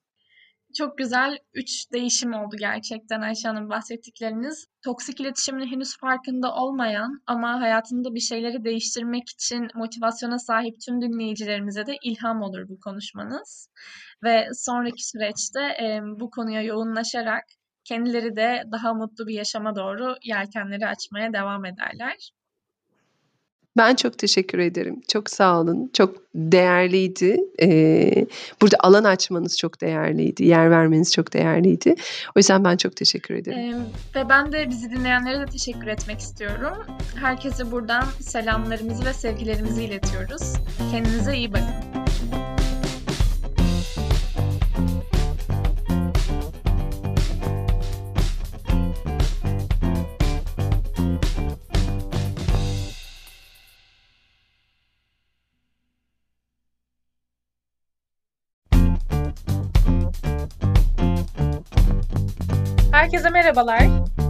Çok güzel üç değişim oldu gerçekten Ayşe Hanım bahsettikleriniz. Toksik iletişimin henüz farkında olmayan ama hayatında bir şeyleri değiştirmek için motivasyona sahip tüm dinleyicilerimize de ilham olur bu konuşmanız. Ve sonraki süreçte e, bu konuya yoğunlaşarak kendileri de daha mutlu bir yaşama doğru yelkenleri açmaya devam ederler. Ben çok teşekkür ederim. Çok sağ olun. Çok değerliydi. Ee, burada alan açmanız çok değerliydi. Yer vermeniz çok değerliydi. O yüzden ben çok teşekkür ederim. Ee, ve ben de bizi dinleyenlere de teşekkür etmek istiyorum. Herkese buradan selamlarımızı ve sevgilerimizi iletiyoruz. Kendinize iyi bakın. Herkese merhabalar.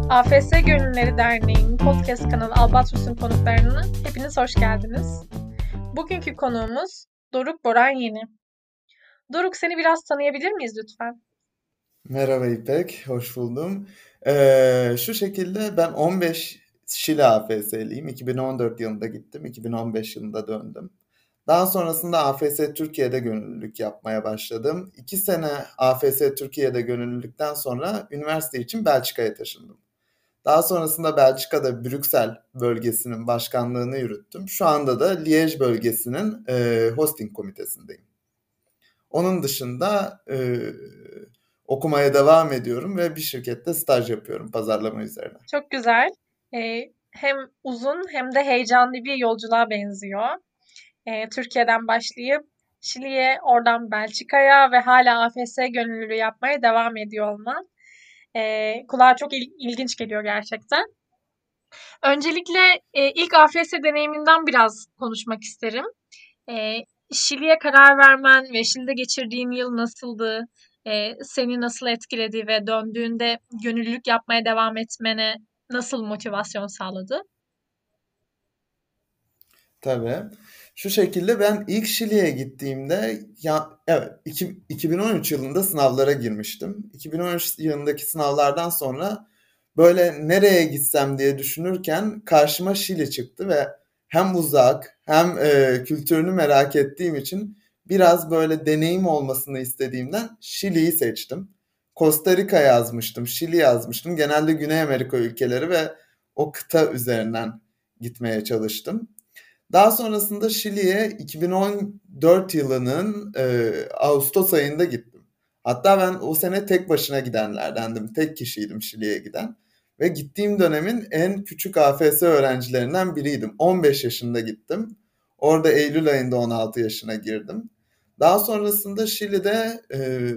AFS Gönülleri Derneği'nin podcast kanalı Albatros'un konuklarına hepiniz hoş geldiniz. Bugünkü konuğumuz Doruk Boran Yeni. Doruk seni biraz tanıyabilir miyiz lütfen? Merhaba İpek, hoş buldum. Ee, şu şekilde ben 15 Şile AFS'liyim. 2014 yılında gittim, 2015 yılında döndüm. Daha sonrasında AFS Türkiye'de gönüllülük yapmaya başladım. İki sene AFS Türkiye'de gönüllülükten sonra üniversite için Belçika'ya taşındım. Daha sonrasında Belçika'da Brüksel bölgesinin başkanlığını yürüttüm. Şu anda da Liège bölgesinin e, hosting komitesindeyim. Onun dışında e, okumaya devam ediyorum ve bir şirkette staj yapıyorum pazarlama üzerine. Çok güzel. Ee, hem uzun hem de heyecanlı bir yolculuğa benziyor e, Türkiye'den başlayıp Şili'ye, oradan Belçika'ya ve hala AFS gönüllülüğü yapmaya devam ediyor olman. E, kulağa çok il, ilginç geliyor gerçekten. Öncelikle e, ilk AFS deneyiminden biraz konuşmak isterim. E, Şili'ye karar vermen ve Şili'de geçirdiğin yıl nasıldı? E, seni nasıl etkiledi ve döndüğünde gönüllülük yapmaya devam etmene nasıl motivasyon sağladı? Tabii. Şu şekilde ben ilk Şili'ye gittiğimde ya evet iki, 2013 yılında sınavlara girmiştim. 2013 yılındaki sınavlardan sonra böyle nereye gitsem diye düşünürken karşıma Şili çıktı ve hem uzak hem e, kültürünü merak ettiğim için biraz böyle deneyim olmasını istediğimden Şili'yi seçtim. Costa Rica yazmıştım, Şili yazmıştım. Genelde Güney Amerika ülkeleri ve o kıta üzerinden gitmeye çalıştım. Daha sonrasında Şili'ye 2014 yılının e, Ağustos ayında gittim. Hatta ben o sene tek başına gidenlerdendim. Tek kişiydim Şili'ye giden. Ve gittiğim dönemin en küçük AFS öğrencilerinden biriydim. 15 yaşında gittim. Orada Eylül ayında 16 yaşına girdim. Daha sonrasında Şili'de e,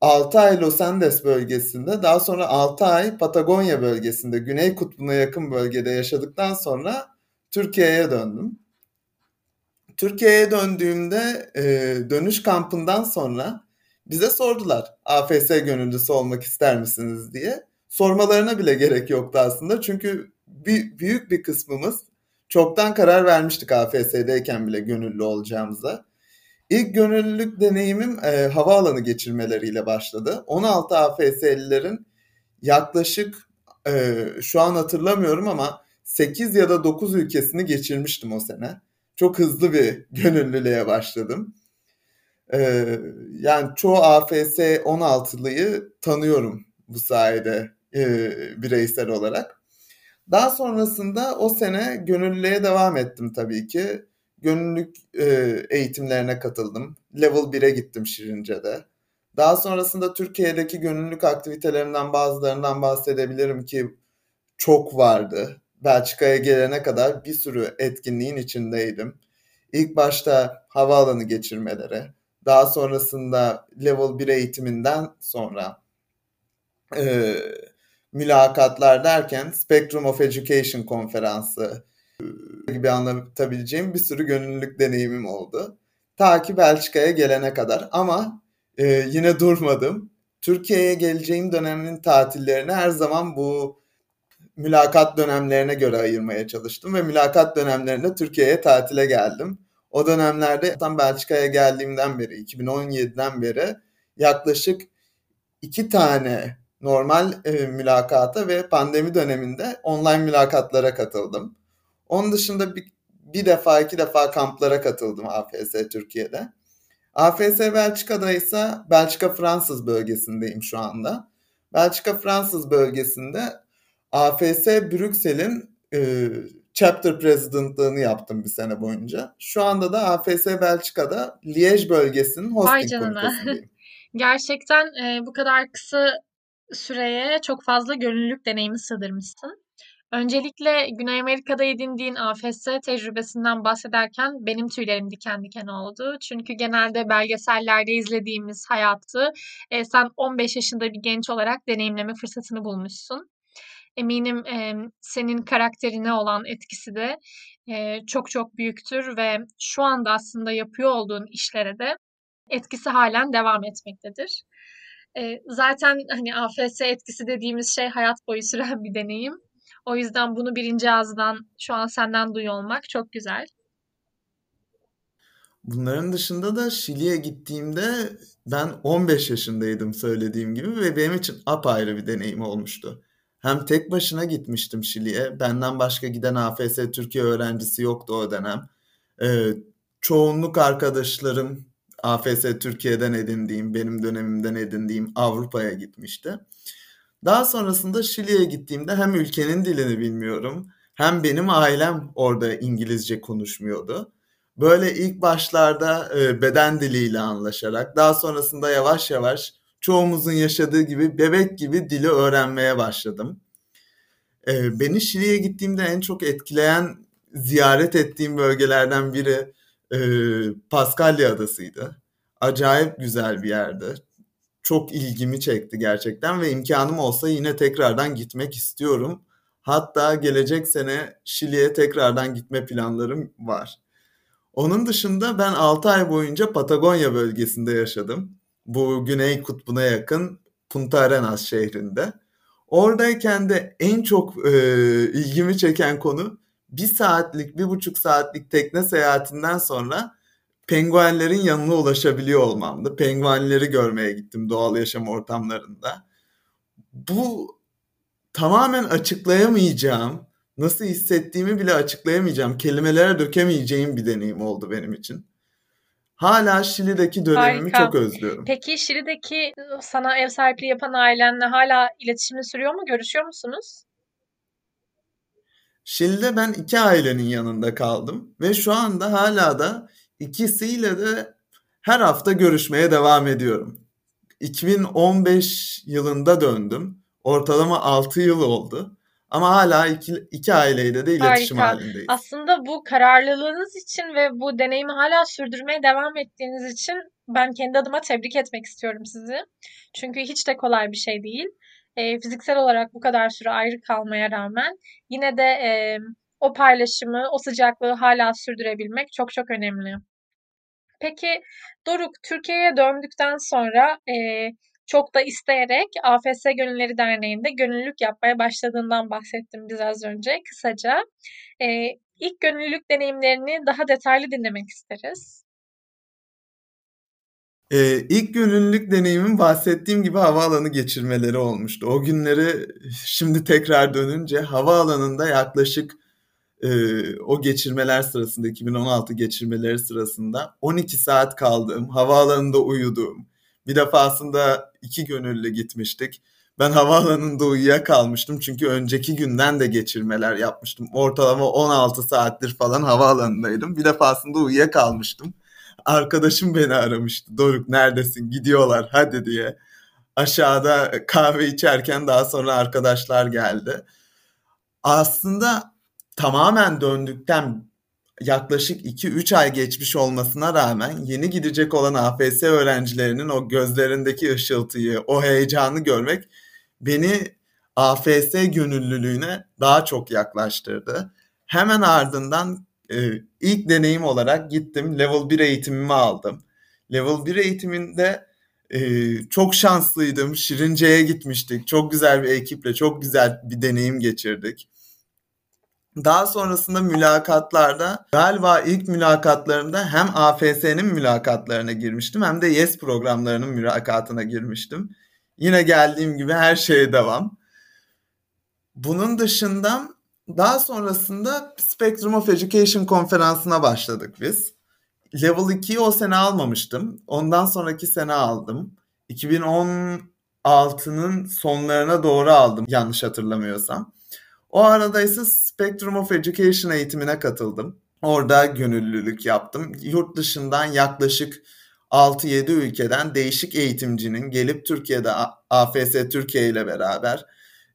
6 ay Los Andes bölgesinde, daha sonra 6 ay Patagonya bölgesinde, Güney Kutbu'na yakın bölgede yaşadıktan sonra Türkiye'ye döndüm. Türkiye'ye döndüğümde e, dönüş kampından sonra bize sordular AFS gönüllüsü olmak ister misiniz diye. sormalarına bile gerek yoktu aslında. Çünkü bir, büyük bir kısmımız çoktan karar vermiştik AFS'deyken bile gönüllü olacağımıza. İlk gönüllülük deneyimim e, havaalanı geçirmeleriyle başladı. 16 AFS'lilerin yaklaşık e, şu an hatırlamıyorum ama 8 ya da 9 ülkesini geçirmiştim o sene. Çok hızlı bir gönüllülüğe başladım. E, yani çoğu AFS 16'lıyı tanıyorum bu sayede e, bireysel olarak. Daha sonrasında o sene gönüllülüğe devam ettim tabii ki. Gönüllülük e, eğitimlerine katıldım. Level 1'e gittim Şirince'de. Daha sonrasında Türkiye'deki gönüllülük aktivitelerinden bazılarından bahsedebilirim ki çok vardı. Belçika'ya gelene kadar bir sürü etkinliğin içindeydim. İlk başta havaalanı geçirmeleri, daha sonrasında level 1 eğitiminden sonra e, mülakatlar derken Spectrum of Education konferansı gibi anlatabileceğim bir sürü gönüllülük deneyimim oldu. Ta ki Belçika'ya gelene kadar ama e, yine durmadım. Türkiye'ye geleceğim dönemin tatillerini her zaman bu mülakat dönemlerine göre ayırmaya çalıştım ve mülakat dönemlerinde Türkiye'ye tatile geldim. O dönemlerde tam Belçika'ya geldiğimden beri 2017'den beri yaklaşık iki tane normal e, mülakata ve pandemi döneminde online mülakatlara katıldım. Onun dışında bir, bir defa iki defa kamplara katıldım AFS Türkiye'de. AFS Belçika'da ise Belçika Fransız bölgesindeyim şu anda. Belçika Fransız bölgesinde AFS Brüksel'in e, chapter presidentlığını yaptım bir sene boyunca. Şu anda da AFS Belçika'da Liège bölgesinin hosting komitesindeyim. Gerçekten e, bu kadar kısa süreye çok fazla gönüllülük deneyimi sığdırmışsın. Öncelikle Güney Amerika'da edindiğin AFS tecrübesinden bahsederken benim tüylerim diken diken oldu. Çünkü genelde belgesellerde izlediğimiz hayatı e, sen 15 yaşında bir genç olarak deneyimleme fırsatını bulmuşsun. Eminim e, senin karakterine olan etkisi de e, çok çok büyüktür ve şu anda aslında yapıyor olduğun işlere de etkisi halen devam etmektedir. E, zaten hani AFS etkisi dediğimiz şey hayat boyu süren bir deneyim. O yüzden bunu birinci ağızdan şu an senden duyuyor olmak çok güzel. Bunların dışında da Şili'ye gittiğimde ben 15 yaşındaydım söylediğim gibi ve benim için apayrı bir deneyim olmuştu. Hem tek başına gitmiştim Şili'ye. Benden başka giden AFS Türkiye öğrencisi yoktu o dönem. Ee, çoğunluk arkadaşlarım AFS Türkiye'den edindiğim, benim dönemimden edindiğim Avrupa'ya gitmişti. Daha sonrasında Şili'ye gittiğimde hem ülkenin dilini bilmiyorum hem benim ailem orada İngilizce konuşmuyordu. Böyle ilk başlarda e, beden diliyle anlaşarak daha sonrasında yavaş yavaş çoğumuzun yaşadığı gibi bebek gibi dili öğrenmeye başladım. E, beni Şili'ye gittiğimde en çok etkileyen ziyaret ettiğim bölgelerden biri e, Paskalya Adası'ydı. Acayip güzel bir yerdi çok ilgimi çekti gerçekten ve imkanım olsa yine tekrardan gitmek istiyorum. Hatta gelecek sene Şili'ye tekrardan gitme planlarım var. Onun dışında ben 6 ay boyunca Patagonya bölgesinde yaşadım. Bu Güney Kutbu'na yakın Punta Arenas şehrinde. Oradayken de en çok e, ilgimi çeken konu bir saatlik, bir buçuk saatlik tekne seyahatinden sonra penguenlerin yanına ulaşabiliyor olmamdı. Penguenleri görmeye gittim doğal yaşam ortamlarında. Bu tamamen açıklayamayacağım, nasıl hissettiğimi bile açıklayamayacağım, kelimelere dökemeyeceğim bir deneyim oldu benim için. Hala Şili'deki dönemimi Harika. çok özlüyorum. Peki Şili'deki sana ev sahipliği yapan ailenle hala iletişimin sürüyor mu? Görüşüyor musunuz? Şili'de ben iki ailenin yanında kaldım ve şu anda hala da İkisiyle de her hafta görüşmeye devam ediyorum. 2015 yılında döndüm. Ortalama 6 yıl oldu. Ama hala iki, iki aileyle de iletişim Harika. halindeyiz. Aslında bu kararlılığınız için ve bu deneyimi hala sürdürmeye devam ettiğiniz için ben kendi adıma tebrik etmek istiyorum sizi. Çünkü hiç de kolay bir şey değil. E, fiziksel olarak bu kadar süre ayrı kalmaya rağmen yine de e, o paylaşımı, o sıcaklığı hala sürdürebilmek çok çok önemli. Peki Doruk Türkiye'ye döndükten sonra e, çok da isteyerek AFS Gönülleri Derneği'nde gönüllülük yapmaya başladığından bahsettim biz az önce kısaca. Ee, ilk gönüllülük deneyimlerini daha detaylı dinlemek isteriz. Ee, ilk gönüllülük deneyimim bahsettiğim gibi havaalanı geçirmeleri olmuştu. O günleri şimdi tekrar dönünce havaalanında yaklaşık e, o geçirmeler sırasında 2016 geçirmeleri sırasında 12 saat kaldığım, havaalanında uyuduğum, bir defasında iki gönüllü gitmiştik. Ben havaalanında uyuyakalmıştım çünkü önceki günden de geçirmeler yapmıştım. Ortalama 16 saattir falan havaalanındaydım. Bir defasında uyuyakalmıştım. Arkadaşım beni aramıştı. Doruk neredesin? Gidiyorlar hadi diye. Aşağıda kahve içerken daha sonra arkadaşlar geldi. Aslında tamamen döndükten yaklaşık 2-3 ay geçmiş olmasına rağmen yeni gidecek olan AFS öğrencilerinin o gözlerindeki ışıltıyı, o heyecanı görmek beni AFS gönüllülüğüne daha çok yaklaştırdı. Hemen ardından e, ilk deneyim olarak gittim level 1 eğitimimi aldım. Level 1 eğitiminde e, çok şanslıydım. Şirince'ye gitmiştik. Çok güzel bir ekiple çok güzel bir deneyim geçirdik. Daha sonrasında mülakatlarda galiba ilk mülakatlarımda hem AFS'nin mülakatlarına girmiştim hem de YES programlarının mülakatına girmiştim. Yine geldiğim gibi her şeye devam. Bunun dışında daha sonrasında Spectrum of Education konferansına başladık biz. Level 2'yi o sene almamıştım. Ondan sonraki sene aldım. 2016'nın sonlarına doğru aldım yanlış hatırlamıyorsam. O arada ise Spectrum of Education eğitimine katıldım. Orada gönüllülük yaptım. Yurt dışından yaklaşık 6-7 ülkeden değişik eğitimcinin gelip Türkiye'de AFS Türkiye ile beraber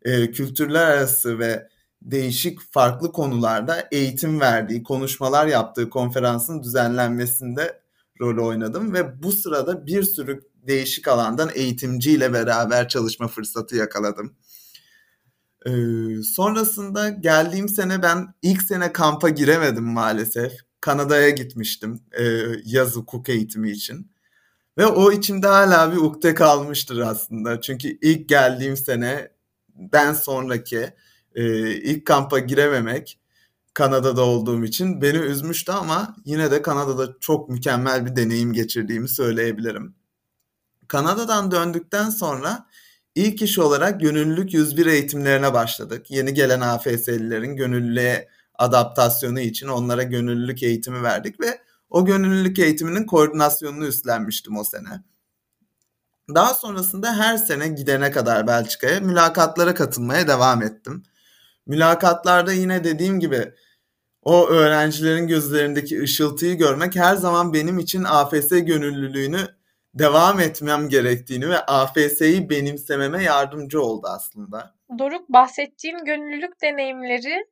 e, kültürler arası ve değişik farklı konularda eğitim verdiği, konuşmalar yaptığı konferansın düzenlenmesinde rol oynadım ve bu sırada bir sürü değişik alandan eğitimciyle beraber çalışma fırsatı yakaladım. Ee, sonrasında geldiğim sene ben ilk sene kampa giremedim maalesef. Kanada'ya gitmiştim e, yaz hukuk eğitimi için. Ve o içimde hala bir ukde kalmıştır aslında. Çünkü ilk geldiğim sene ben sonraki e, ilk kampa girememek Kanada'da olduğum için beni üzmüştü ama yine de Kanada'da çok mükemmel bir deneyim geçirdiğimi söyleyebilirim. Kanada'dan döndükten sonra İlk iş olarak gönüllülük 101 eğitimlerine başladık. Yeni gelen AFS'lilerin gönüllülüğe adaptasyonu için onlara gönüllülük eğitimi verdik ve o gönüllülük eğitiminin koordinasyonunu üstlenmiştim o sene. Daha sonrasında her sene gidene kadar Belçika'ya mülakatlara katılmaya devam ettim. Mülakatlarda yine dediğim gibi o öğrencilerin gözlerindeki ışıltıyı görmek her zaman benim için AFS gönüllülüğünü devam etmem gerektiğini ve AFS'yi benimsememe yardımcı oldu aslında. Doruk bahsettiğin gönüllülük deneyimleri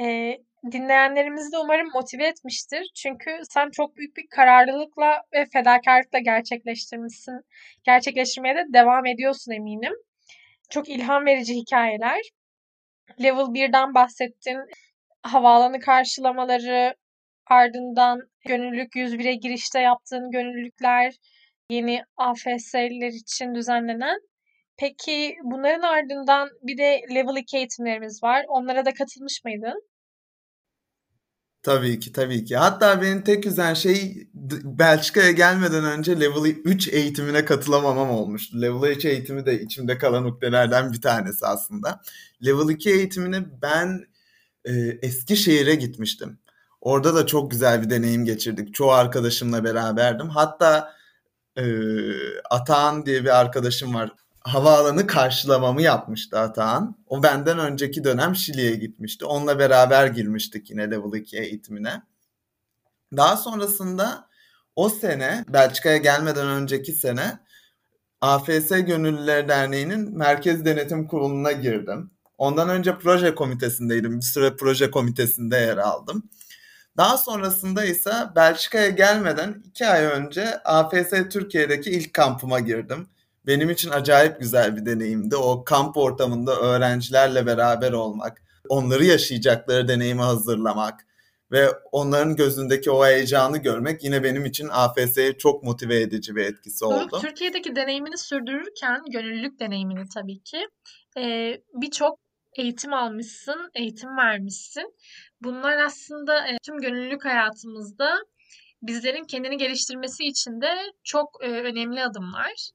e, dinleyenlerimizi de umarım motive etmiştir. Çünkü sen çok büyük bir kararlılıkla ve fedakarlıkla gerçekleştirmişsin. Gerçekleştirmeye de devam ediyorsun eminim. Çok ilham verici hikayeler. Level 1'den bahsettin. Havaalanı karşılamaları, ardından gönüllülük 101'e girişte yaptığın gönüllülükler, yeni AFS'ler için düzenlenen. Peki bunların ardından bir de Level 2 eğitimlerimiz var. Onlara da katılmış mıydın? Tabii ki tabii ki. Hatta benim tek üzen şey Belçika'ya gelmeden önce Level 3 eğitimine katılamamam olmuştu. Level 3 eğitimi de içimde kalan noktalardan bir tanesi aslında. Level 2 eğitimini ben e, Eskişehir'e gitmiştim. Orada da çok güzel bir deneyim geçirdik. Çoğu arkadaşımla beraberdim. Hatta e, Atahan diye bir arkadaşım var. Havaalanı karşılamamı yapmıştı Atahan. O benden önceki dönem Şili'ye gitmişti. Onunla beraber girmiştik yine Level 2 eğitimine. Daha sonrasında o sene Belçika'ya gelmeden önceki sene AFS Gönüllüler Derneği'nin Merkez Denetim Kurulu'na girdim. Ondan önce proje komitesindeydim. Bir süre proje komitesinde yer aldım. Daha sonrasında ise Belçika'ya gelmeden iki ay önce AFS Türkiye'deki ilk kampıma girdim. Benim için acayip güzel bir deneyimdi. O kamp ortamında öğrencilerle beraber olmak, onları yaşayacakları deneyimi hazırlamak, ve onların gözündeki o heyecanı görmek yine benim için AFS'ye çok motive edici bir etkisi oldu. Türkiye'deki deneyimini sürdürürken, gönüllülük deneyimini tabii ki birçok eğitim almışsın, eğitim vermişsin. Bunlar aslında e, tüm gönüllülük hayatımızda bizlerin kendini geliştirmesi için de çok e, önemli adımlar.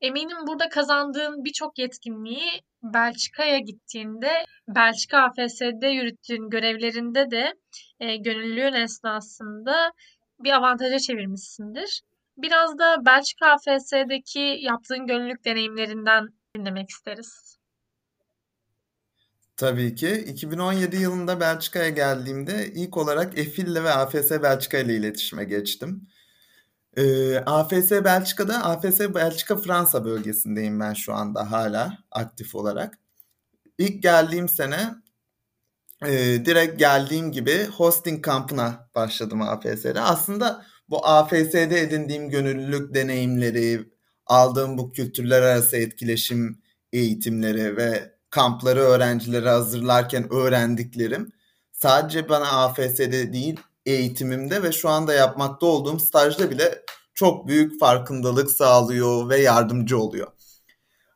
Eminim burada kazandığın birçok yetkinliği Belçika'ya gittiğinde, Belçika AFS'de yürüttüğün görevlerinde de e, gönüllülüğün esnasında bir avantaja çevirmişsindir. Biraz da Belçika AFS'deki yaptığın gönüllülük deneyimlerinden dinlemek isteriz. Tabii ki. 2017 yılında Belçika'ya geldiğimde ilk olarak EFİL'le ve AFS Belçika ile iletişime geçtim. Ee, AFS Belçika'da, AFS Belçika Fransa bölgesindeyim ben şu anda hala aktif olarak. İlk geldiğim sene e, direkt geldiğim gibi hosting kampına başladım AFS'de. Aslında bu AFS'de edindiğim gönüllülük deneyimleri, aldığım bu kültürler arası etkileşim eğitimleri ve kampları öğrencilere hazırlarken öğrendiklerim sadece bana AFS'de değil eğitimimde ve şu anda yapmakta olduğum stajda bile çok büyük farkındalık sağlıyor ve yardımcı oluyor.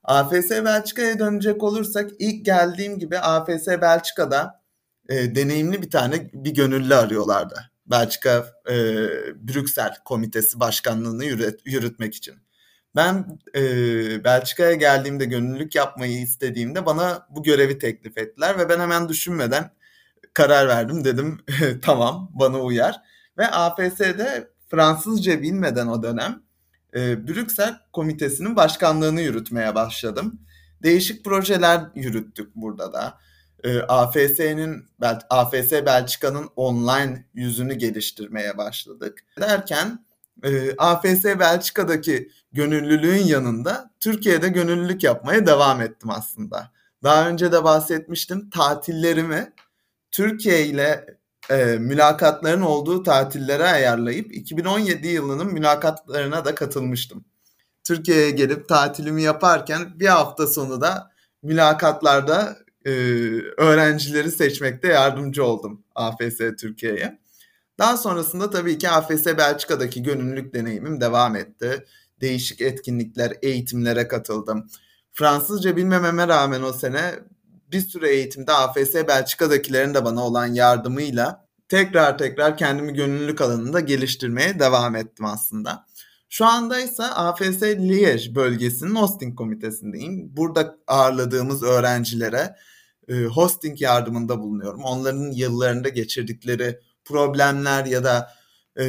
AFS Belçika'ya dönecek olursak ilk geldiğim gibi AFS Belçika'da e, deneyimli bir tane bir gönüllü arıyorlardı. Belçika e, Brüksel Komitesi Başkanlığını yürüt, yürütmek için. Ben e, Belçika'ya geldiğimde gönüllülük yapmayı istediğimde bana bu görevi teklif ettiler ve ben hemen düşünmeden karar verdim. Dedim tamam bana uyar. Ve AFS'de Fransızca bilmeden o dönem e, Brüksel Komitesi'nin başkanlığını yürütmeye başladım. Değişik projeler yürüttük burada da. E, AFS'nin AFS Belçika'nın online yüzünü geliştirmeye başladık. Derken e, AFS Belçika'daki gönüllülüğün yanında Türkiye'de gönüllülük yapmaya devam ettim aslında. Daha önce de bahsetmiştim. Tatillerimi Türkiye ile e, mülakatların olduğu tatillere ayarlayıp 2017 yılının mülakatlarına da katılmıştım. Türkiye'ye gelip tatilimi yaparken bir hafta sonu da mülakatlarda e, öğrencileri seçmekte yardımcı oldum AFS Türkiye'ye. Daha sonrasında tabii ki AFS Belçika'daki gönüllülük deneyimim devam etti. Değişik etkinlikler, eğitimlere katıldım. Fransızca bilmememe rağmen o sene bir süre eğitimde AFS Belçika'dakilerin de bana olan yardımıyla tekrar tekrar kendimi gönüllülük alanında geliştirmeye devam ettim aslında. Şu anda ise AFS Liège bölgesinin hosting komitesindeyim. Burada ağırladığımız öğrencilere e, hosting yardımında bulunuyorum. Onların yıllarında geçirdikleri problemler ya da e,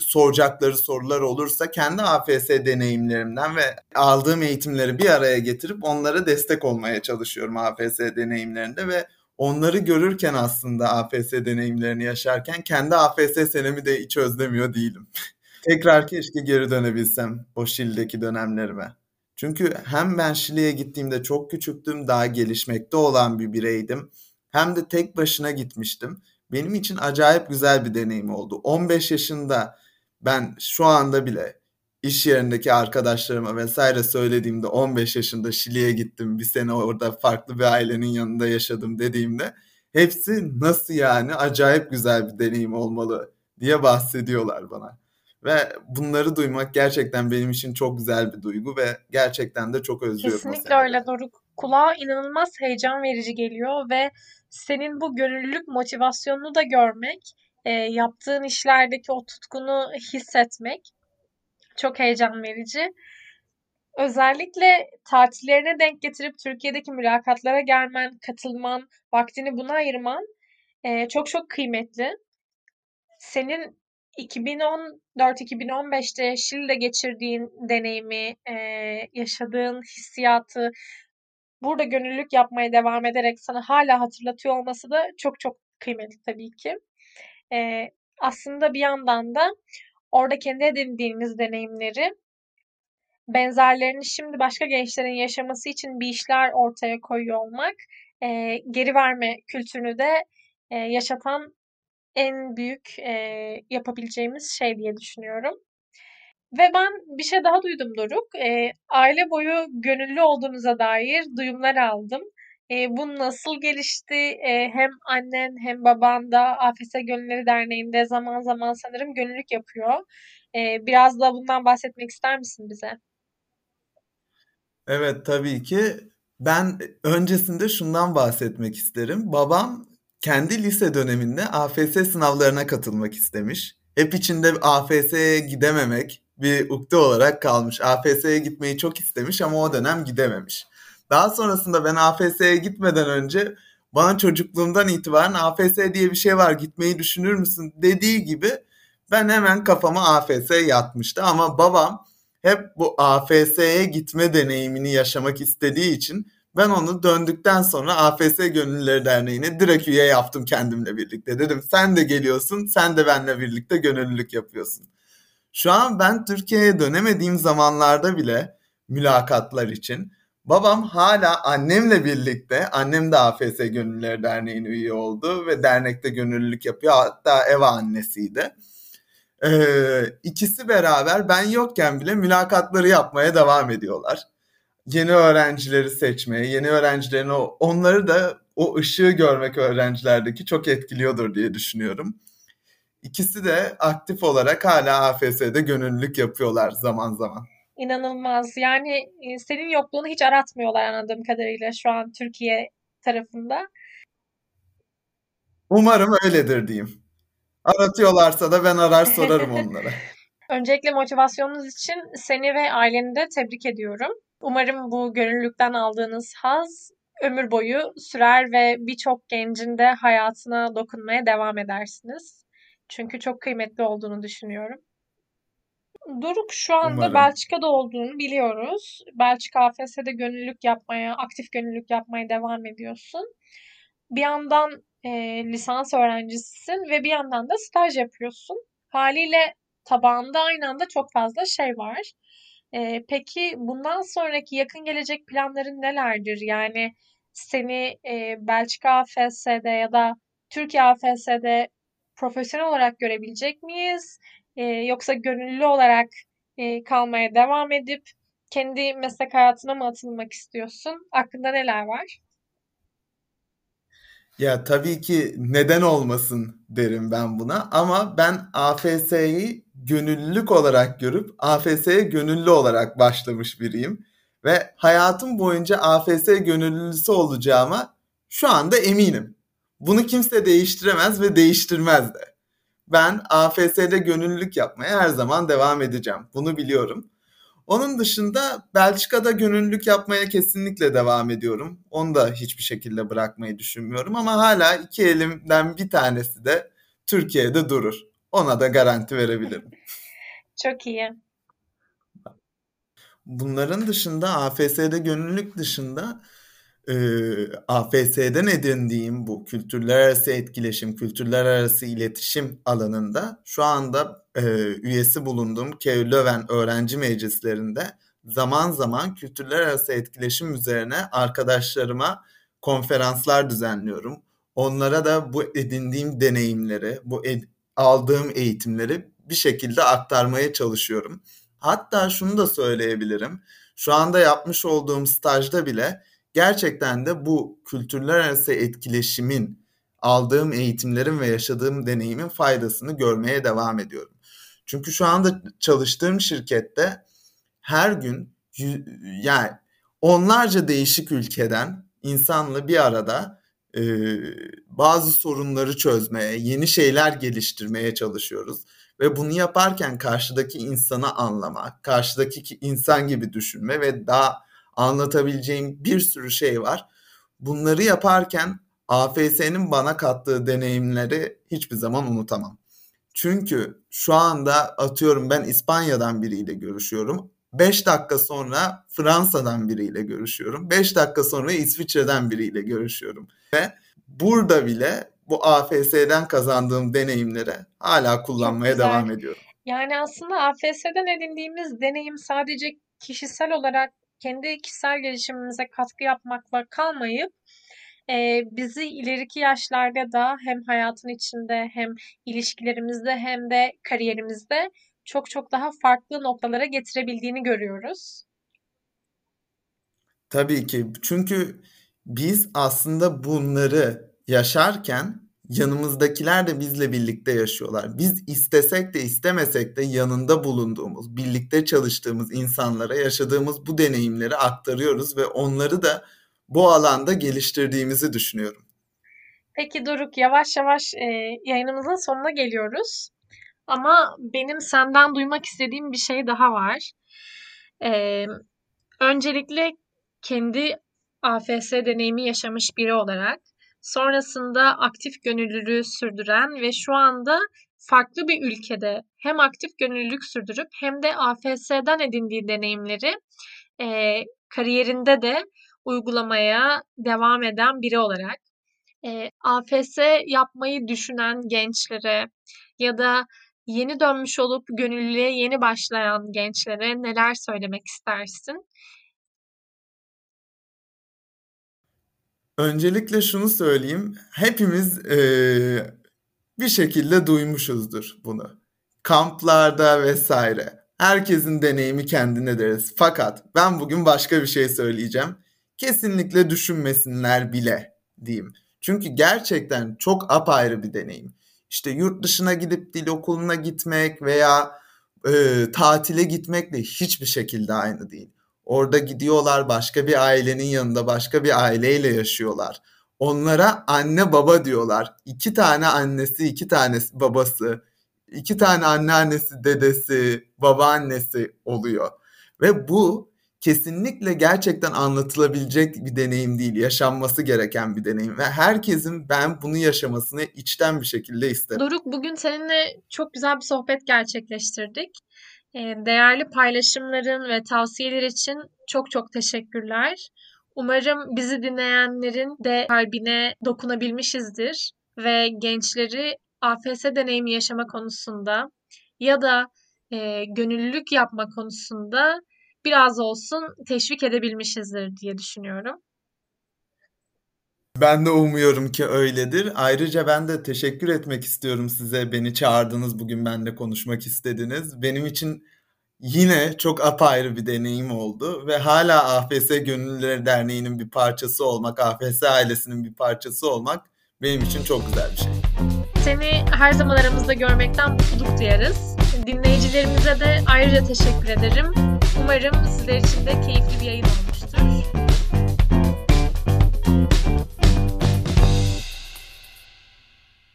soracakları sorular olursa kendi AFS deneyimlerimden ve aldığım eğitimleri bir araya getirip onlara destek olmaya çalışıyorum AFS deneyimlerinde ve onları görürken aslında AFS deneyimlerini yaşarken kendi AFS senemi de hiç özlemiyor değilim. Tekrar keşke geri dönebilsem o Şili'deki dönemlerime. Çünkü hem ben Şili'ye gittiğimde çok küçüktüm, daha gelişmekte olan bir bireydim. Hem de tek başına gitmiştim benim için acayip güzel bir deneyim oldu. 15 yaşında ben şu anda bile iş yerindeki arkadaşlarıma vesaire söylediğimde 15 yaşında Şili'ye gittim bir sene orada farklı bir ailenin yanında yaşadım dediğimde hepsi nasıl yani acayip güzel bir deneyim olmalı diye bahsediyorlar bana. Ve bunları duymak gerçekten benim için çok güzel bir duygu ve gerçekten de çok özlüyorum. Kesinlikle öyle Doruk. Kulağa inanılmaz heyecan verici geliyor ve senin bu gönüllülük motivasyonunu da görmek, e, yaptığın işlerdeki o tutkunu hissetmek çok heyecan verici. Özellikle tatillerine denk getirip Türkiye'deki mülakatlara gelmen, katılman, vaktini buna ayırman e, çok çok kıymetli. Senin 2014-2015'te Şili'de geçirdiğin deneyimi, e, yaşadığın hissiyatı burada gönüllülük yapmaya devam ederek sana hala hatırlatıyor olması da çok çok kıymetli tabii ki. E, aslında bir yandan da orada kendi edindiğiniz deneyimleri benzerlerini şimdi başka gençlerin yaşaması için bir işler ortaya koyuyor olmak e, geri verme kültürünü de e, yaşatan en büyük e, yapabileceğimiz şey diye düşünüyorum. Ve ben bir şey daha duydum Doruk. E, aile boyu gönüllü olduğunuza dair duyumlar aldım. E, bu nasıl gelişti? E, hem annen hem baban da AFS Gönülleri Derneği'nde zaman zaman sanırım gönüllülük yapıyor. E, biraz da bundan bahsetmek ister misin bize? Evet tabii ki. Ben öncesinde şundan bahsetmek isterim. Babam kendi lise döneminde AFS sınavlarına katılmak istemiş. Hep içinde AFS'ye gidememek bir ukde olarak kalmış. AFS'ye gitmeyi çok istemiş ama o dönem gidememiş. Daha sonrasında ben AFS'ye gitmeden önce bana çocukluğumdan itibaren AFS diye bir şey var gitmeyi düşünür müsün dediği gibi ben hemen kafama AFS yatmıştı ama babam hep bu AFS'ye gitme deneyimini yaşamak istediği için ben onu döndükten sonra AFS Gönüllüleri Derneği'ne direkt üye yaptım kendimle birlikte. Dedim sen de geliyorsun, sen de benimle birlikte gönüllülük yapıyorsun. Şu an ben Türkiye'ye dönemediğim zamanlarda bile mülakatlar için babam hala annemle birlikte, annem de AFS Gönüllüleri Derneği'ne üye oldu ve dernekte gönüllülük yapıyor. Hatta ev annesiydi. Ee, ikisi beraber ben yokken bile mülakatları yapmaya devam ediyorlar. Yeni öğrencileri seçmeye, yeni öğrencilerin onları da o ışığı görmek öğrencilerdeki çok etkiliyordur diye düşünüyorum. İkisi de aktif olarak hala AFS'de gönüllülük yapıyorlar zaman zaman. İnanılmaz. Yani e, senin yokluğunu hiç aratmıyorlar anladığım kadarıyla şu an Türkiye tarafında. Umarım öyledir diyeyim. Aratıyorlarsa da ben arar sorarım onlara. Öncelikle motivasyonunuz için seni ve aileni de tebrik ediyorum. Umarım bu gönüllülükten aldığınız haz ömür boyu sürer ve birçok gencin de hayatına dokunmaya devam edersiniz. Çünkü çok kıymetli olduğunu düşünüyorum. Doruk şu anda Umarım. Belçika'da olduğunu biliyoruz. Belçika AFS'de gönüllülük yapmaya, aktif gönüllülük yapmaya devam ediyorsun. Bir yandan e, lisans öğrencisisin ve bir yandan da staj yapıyorsun. Haliyle tabağında aynı anda çok fazla şey var. E, peki bundan sonraki yakın gelecek planların nelerdir? Yani seni e, Belçika AFS'de ya da Türkiye AFS'de profesyonel olarak görebilecek miyiz? E, yoksa gönüllü olarak e, kalmaya devam edip kendi meslek hayatına mı atılmak istiyorsun? Aklında neler var? Ya tabii ki neden olmasın derim ben buna ama ben AFS'yi gönüllülük olarak görüp AFS'ye gönüllü olarak başlamış biriyim. Ve hayatım boyunca AFS gönüllüsü olacağıma şu anda eminim. Bunu kimse değiştiremez ve değiştirmez de. Ben AFS'de gönüllülük yapmaya her zaman devam edeceğim. Bunu biliyorum. Onun dışında Belçika'da gönüllülük yapmaya kesinlikle devam ediyorum. Onu da hiçbir şekilde bırakmayı düşünmüyorum ama hala iki elimden bir tanesi de Türkiye'de durur. Ona da garanti verebilirim. Çok iyi. Bunların dışında AFS'de gönüllülük dışında e, AFS'den edindiğim bu kültürler arası etkileşim, kültürler arası iletişim alanında şu anda e, üyesi bulunduğum KU Löwen öğrenci meclislerinde zaman zaman kültürler arası etkileşim üzerine arkadaşlarıma konferanslar düzenliyorum. Onlara da bu edindiğim deneyimleri, bu ed- aldığım eğitimleri bir şekilde aktarmaya çalışıyorum. Hatta şunu da söyleyebilirim. Şu anda yapmış olduğum stajda bile gerçekten de bu kültürler arası etkileşimin aldığım eğitimlerin ve yaşadığım deneyimin faydasını görmeye devam ediyorum. Çünkü şu anda çalıştığım şirkette her gün yani onlarca değişik ülkeden insanla bir arada e, bazı sorunları çözmeye, yeni şeyler geliştirmeye çalışıyoruz. Ve bunu yaparken karşıdaki insanı anlama, karşıdaki insan gibi düşünme ve daha anlatabileceğim bir sürü şey var. Bunları yaparken AFS'nin bana kattığı deneyimleri hiçbir zaman unutamam. Çünkü şu anda atıyorum ben İspanya'dan biriyle görüşüyorum. 5 dakika sonra Fransa'dan biriyle görüşüyorum. 5 dakika sonra İsviçre'den biriyle görüşüyorum. Ve burada bile bu AFS'den kazandığım deneyimleri hala kullanmaya devam ediyorum. Yani aslında AFS'den edindiğimiz deneyim sadece kişisel olarak kendi kişisel gelişimimize katkı yapmakla kalmayıp e, bizi ileriki yaşlarda da hem hayatın içinde hem ilişkilerimizde hem de kariyerimizde çok çok daha farklı noktalara getirebildiğini görüyoruz. Tabii ki. Çünkü biz aslında bunları yaşarken yanımızdakiler de bizle birlikte yaşıyorlar. Biz istesek de istemesek de yanında bulunduğumuz, birlikte çalıştığımız insanlara yaşadığımız bu deneyimleri aktarıyoruz ve onları da bu alanda geliştirdiğimizi düşünüyorum. Peki Doruk yavaş yavaş e, yayınımızın sonuna geliyoruz. Ama benim senden duymak istediğim bir şey daha var. E, öncelikle kendi AFS deneyimi yaşamış biri olarak sonrasında aktif gönüllülüğü sürdüren ve şu anda farklı bir ülkede hem aktif gönüllülük sürdürüp hem de AFS'den edindiği deneyimleri e, kariyerinde de uygulamaya devam eden biri olarak e, AFS yapmayı düşünen gençlere ya da yeni dönmüş olup gönüllüye yeni başlayan gençlere neler söylemek istersin? Öncelikle şunu söyleyeyim. Hepimiz e, bir şekilde duymuşuzdur bunu. Kamplarda vesaire. Herkesin deneyimi kendine deriz. Fakat ben bugün başka bir şey söyleyeceğim. Kesinlikle düşünmesinler bile diyeyim. Çünkü gerçekten çok apayrı bir deneyim. İşte yurt dışına gidip dil okuluna gitmek veya e, tatile gitmekle hiçbir şekilde aynı değil. Orada gidiyorlar başka bir ailenin yanında başka bir aileyle yaşıyorlar. Onlara anne baba diyorlar. İki tane annesi, iki tane babası, iki tane anneannesi, dedesi, babaannesi oluyor. Ve bu kesinlikle gerçekten anlatılabilecek bir deneyim değil, yaşanması gereken bir deneyim ve herkesin ben bunu yaşamasını içten bir şekilde isterim. Doruk bugün seninle çok güzel bir sohbet gerçekleştirdik. Değerli paylaşımların ve tavsiyeler için çok çok teşekkürler. Umarım bizi dinleyenlerin de kalbine dokunabilmişizdir ve gençleri AFS deneyimi yaşama konusunda ya da e, gönüllülük yapma konusunda biraz olsun teşvik edebilmişizdir diye düşünüyorum. Ben de umuyorum ki öyledir. Ayrıca ben de teşekkür etmek istiyorum size. Beni çağırdınız, bugün benimle konuşmak istediniz. Benim için yine çok apayrı bir deneyim oldu ve hala AFS Gönüllüleri Derneği'nin bir parçası olmak, AFS ailesinin bir parçası olmak benim için çok güzel bir şey. Seni her zaman aramızda görmekten mutluluk duyarız. Dinleyicilerimize de ayrıca teşekkür ederim. Umarım sizler için de keyifli bir yayın olmuştur.